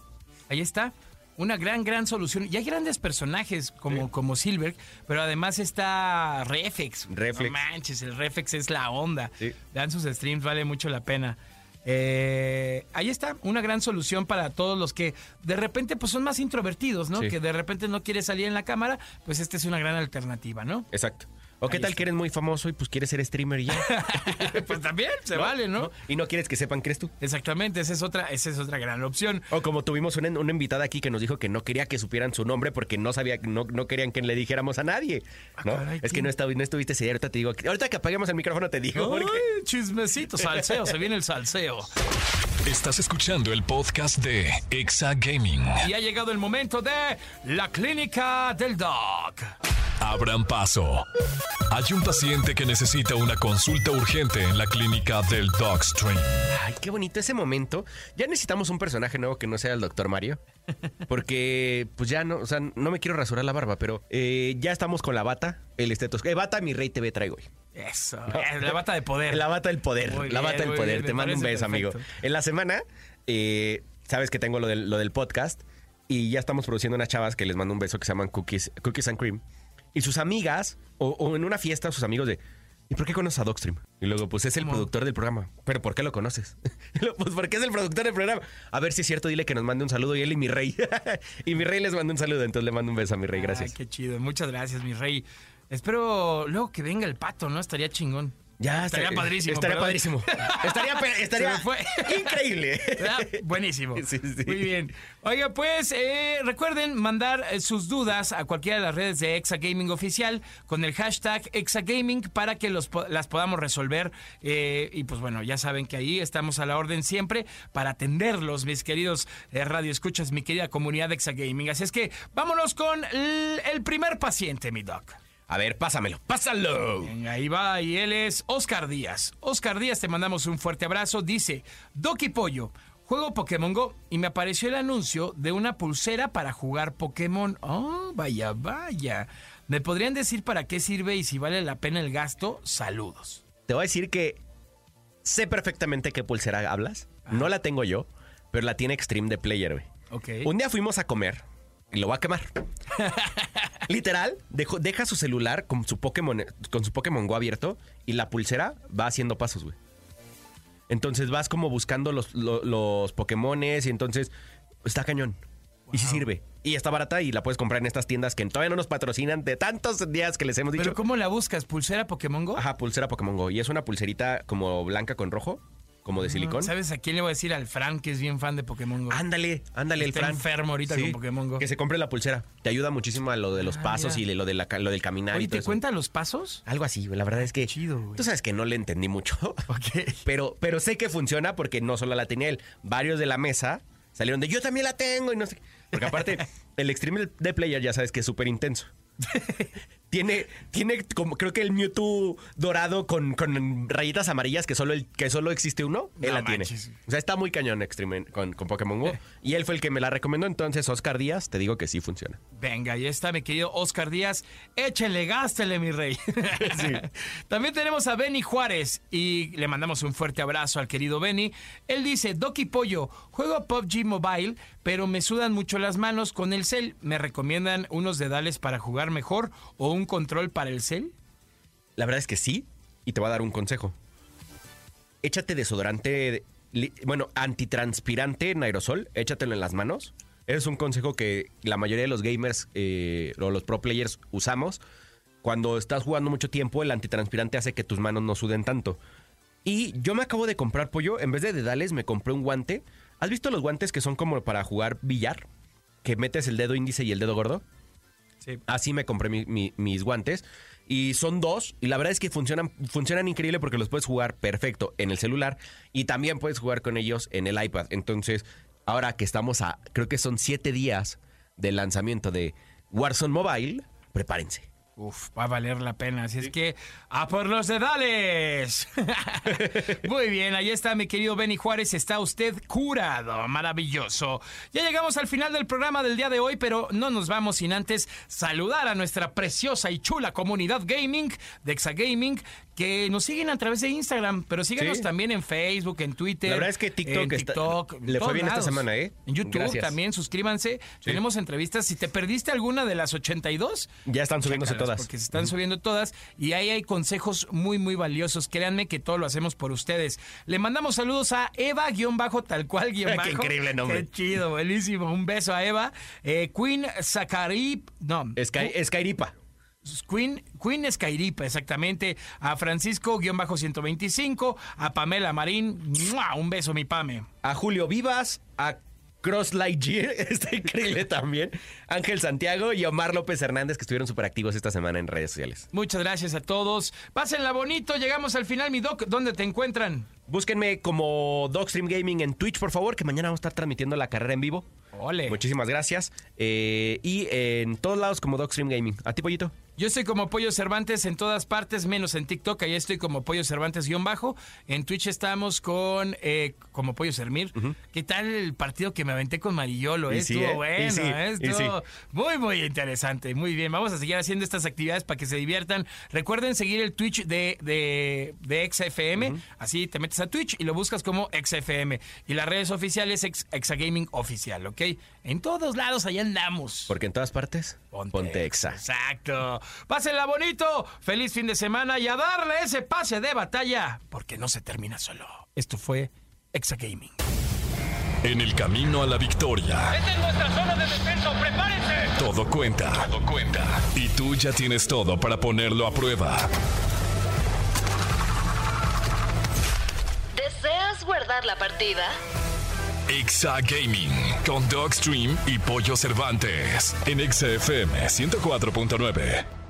Ahí está. Una gran, gran solución. Y hay grandes personajes como, como Silver, pero además está Reflex. Reflex. No manches, el Reflex es la onda. Sí. Dan sus streams, vale mucho la pena. Eh, ahí está, una gran solución para todos los que de repente pues son más introvertidos, ¿no? Sí. Que de repente no quiere salir en la cámara, pues esta es una gran alternativa, ¿no? Exacto. ¿O qué Ahí tal está. que eres muy famoso y pues quieres ser streamer y ya? pues también se vale, ¿no? Y no quieres que sepan que eres tú. Exactamente, esa es otra, esa es otra gran opción. O como tuvimos una, una invitada aquí que nos dijo que no quería que supieran su nombre porque no sabía, no, no querían que le dijéramos a nadie. ¿no? Ah, caray, es que ¿quién? no, esta- no estuviste ese día, ahorita te digo. Ahorita que apaguemos el micrófono te digo. porque- Ay, chismecito, salseo, se viene el salseo. Estás escuchando el podcast de Exa Gaming. Y ha llegado el momento de la clínica del Doc. Abran paso. Hay un paciente que necesita una consulta urgente en la clínica del Dogstream. Ay, qué bonito ese momento. Ya necesitamos un personaje nuevo que no sea el doctor Mario. Porque, pues ya no, o sea, no me quiero rasurar la barba, pero eh, ya estamos con la bata, el estetoscopio. Eh, bata, mi rey TV traigo hoy. Eso, eh, la bata de poder. La bata del poder. Muy la bien, bata del poder. bien, Te mando un beso, amigo. En la semana, eh, sabes que tengo lo del, lo del podcast y ya estamos produciendo unas chavas que les mando un beso que se llaman Cookies, Cookies and Cream. Y sus amigas, o, o en una fiesta, sus amigos de. ¿Y por qué conoces a Dogstream? Y luego, pues es el ¿Cómo? productor del programa. ¿Pero por qué lo conoces? Pues porque es el productor del programa. A ver si es cierto, dile que nos mande un saludo. Y él y mi rey. y mi rey les manda un saludo, entonces le mando un beso a mi rey. Gracias. Ay, qué chido. Muchas gracias, mi rey. Espero luego que venga el pato, ¿no? Estaría chingón. Ya Estaría estaría- padrísimo, Estaría perdón. padrísimo. Estaría, estaría fue. increíble. ¿Verdad? Buenísimo. Sí, sí. Muy bien. Oiga, pues eh, recuerden mandar eh, sus dudas a cualquiera de las redes de Exa Gaming Oficial con el hashtag Exagaming para que los, las podamos resolver. Eh, y pues bueno, ya saben que ahí estamos a la orden siempre para atenderlos, mis queridos eh, radioescuchas, mi querida comunidad de Exagaming. Así es que vámonos con el primer paciente, mi doc. A ver, pásamelo. Pásalo. Ahí va, y él es Oscar Díaz. Oscar Díaz, te mandamos un fuerte abrazo. Dice, Doki Pollo, juego Pokémon Go y me apareció el anuncio de una pulsera para jugar Pokémon. Oh, vaya, vaya. ¿Me podrían decir para qué sirve y si vale la pena el gasto? Saludos. Te voy a decir que sé perfectamente qué pulsera hablas. No la tengo yo, pero la tiene Extreme de Player, güey. Ok. Un día fuimos a comer y lo va a quemar. Literal, dejó- deja su celular con su Pokémon con su Pokémon Go abierto y la pulsera va haciendo pasos, güey. Entonces vas como buscando los, lo- los Pokémones y entonces está cañón. Y sí sirve. Y está barata y la puedes comprar en estas tiendas que todavía no nos patrocinan de tantos días que les hemos dicho. ¿Pero cómo la buscas? ¿Pulsera Pokémon Go? Ajá, pulsera Pokémon Go. Y es una pulserita como blanca con rojo, como de silicón. ¿Sabes a quién le voy a decir? Al Fran, que es bien fan de Pokémon Go. Ándale, ándale, el Fran. enfermo ahorita con Pokémon Go. Que se compre la pulsera. Te ayuda muchísimo a lo de los Ah, pasos mira. y lo, de la, lo del caminar y todo ¿te eso. cuenta los pasos? Algo así, güey. La verdad es que. Chido, güey. Tú sabes que no le entendí mucho. Ok. Pero, pero sé que funciona porque no solo la tenía él. Varios de la mesa salieron de yo también la tengo y no sé. qué". Porque aparte, el Extreme de Player ya sabes que es súper intenso. tiene, tiene como, creo que el Mewtwo dorado con, con rayitas amarillas que solo, el, que solo existe uno, él la tiene. O sea, está muy cañón Extreme con, con Pokémon Go. Y él fue el que me la recomendó. Entonces, Oscar Díaz, te digo que sí funciona. Venga, ahí está mi querido Oscar Díaz. Échele, gástele, mi rey. También tenemos a Benny Juárez y le mandamos un fuerte abrazo al querido Benny. Él dice, Doki Pollo, juego PUBG Mobile, pero me sudan mucho las manos con el cel. ¿Me recomiendan unos dedales para jugar mejor o un control para el cel? La verdad es que sí, y te voy a dar un consejo. Échate desodorante, bueno, antitranspirante en aerosol, échatelo en las manos. Es un consejo que la mayoría de los gamers eh, o los pro players usamos. Cuando estás jugando mucho tiempo, el antitranspirante hace que tus manos no suden tanto. Y yo me acabo de comprar pollo, en vez de dedales me compré un guante. ¿Has visto los guantes que son como para jugar billar? Que metes el dedo índice y el dedo gordo. Sí. Así me compré mi- mi- mis guantes. Y son dos. Y la verdad es que funcionan, funcionan increíble porque los puedes jugar perfecto en el celular. Y también puedes jugar con ellos en el iPad. Entonces, ahora que estamos a, creo que son siete días del lanzamiento de Warzone Mobile, prepárense. Uf, va a valer la pena. Así es que, ¡a por los dedales! Muy bien, ahí está mi querido Benny Juárez. Está usted curado. Maravilloso. Ya llegamos al final del programa del día de hoy, pero no nos vamos sin antes saludar a nuestra preciosa y chula comunidad gaming de Exagaming que nos siguen a través de Instagram, pero síganos Sí. también en Facebook, en Twitter. La verdad es que TikTok en TikTok, le fue bien esta semana, ¿eh? En YouTube Gracias. también, suscríbanse. Tenemos entrevistas. Si te perdiste alguna de las 82, Ya están subiéndose todas. Porque se están subiendo todas y ahí hay consejos muy, muy valiosos. Créanme que todo lo hacemos por ustedes. Le mandamos saludos a Eva-bajo, tal cual, guion Qué bajo. increíble nombre. Qué chido, buenísimo. Un beso a Eva. Eh, Queen Zacarip, no. Sky, Skyripa. Queen, Queen Skyripa, exactamente. A Francisco-125, a Pamela Marín. ¡mua! Un beso, mi Pame. a Julio Vivas, a Cross Lightyear, está increíble también, Ángel Santiago y Omar López Hernández que estuvieron súper activos esta semana en redes sociales. Muchas gracias a todos. Pásenla bonito. Llegamos al final, mi doc. ¿Dónde te encuentran? Búsquenme como Dogstream Gaming en Twitch, por favor, que mañana vamos a estar transmitiendo la carrera en vivo. Ole. Muchísimas gracias. Eh, y en todos lados como Dogstream Gaming. ¿A ti, Pollito? Yo estoy como Pollo Cervantes en todas partes, menos en TikTok. Ahí estoy como Pollo Cervantes-bajo. En Twitch estamos con eh, como Pollo Sermir. ¿Qué tal el partido que me aventé con Marillolo? Eh? sí, Estuvo eh, bueno, sí, eh, estuvo sí. muy, muy interesante. Muy bien, vamos a seguir haciendo estas actividades para que se diviertan. Recuerden seguir el Twitch de, de, de XFM. Así te metes a Twitch y lo buscas como XFM. Y las redes oficiales Ex- Exagaming Oficial, ¿ok? En todos lados allá andamos. Porque en todas partes, ponte, exa. Exacto. Pásenla bonito. Feliz fin de semana y a darle ese pase de batalla. Porque no se termina solo. Esto fue Exa Gaming. En el camino a la victoria, Esta es nuestra zona de descenso. ¡Prepárense! todo cuenta. Todo cuenta. Y tú ya tienes todo para ponerlo a prueba. ¿Podrás guardar la partida? Exa Gaming con Dogstream y Pollo Cervantes en Exa FM 104.9.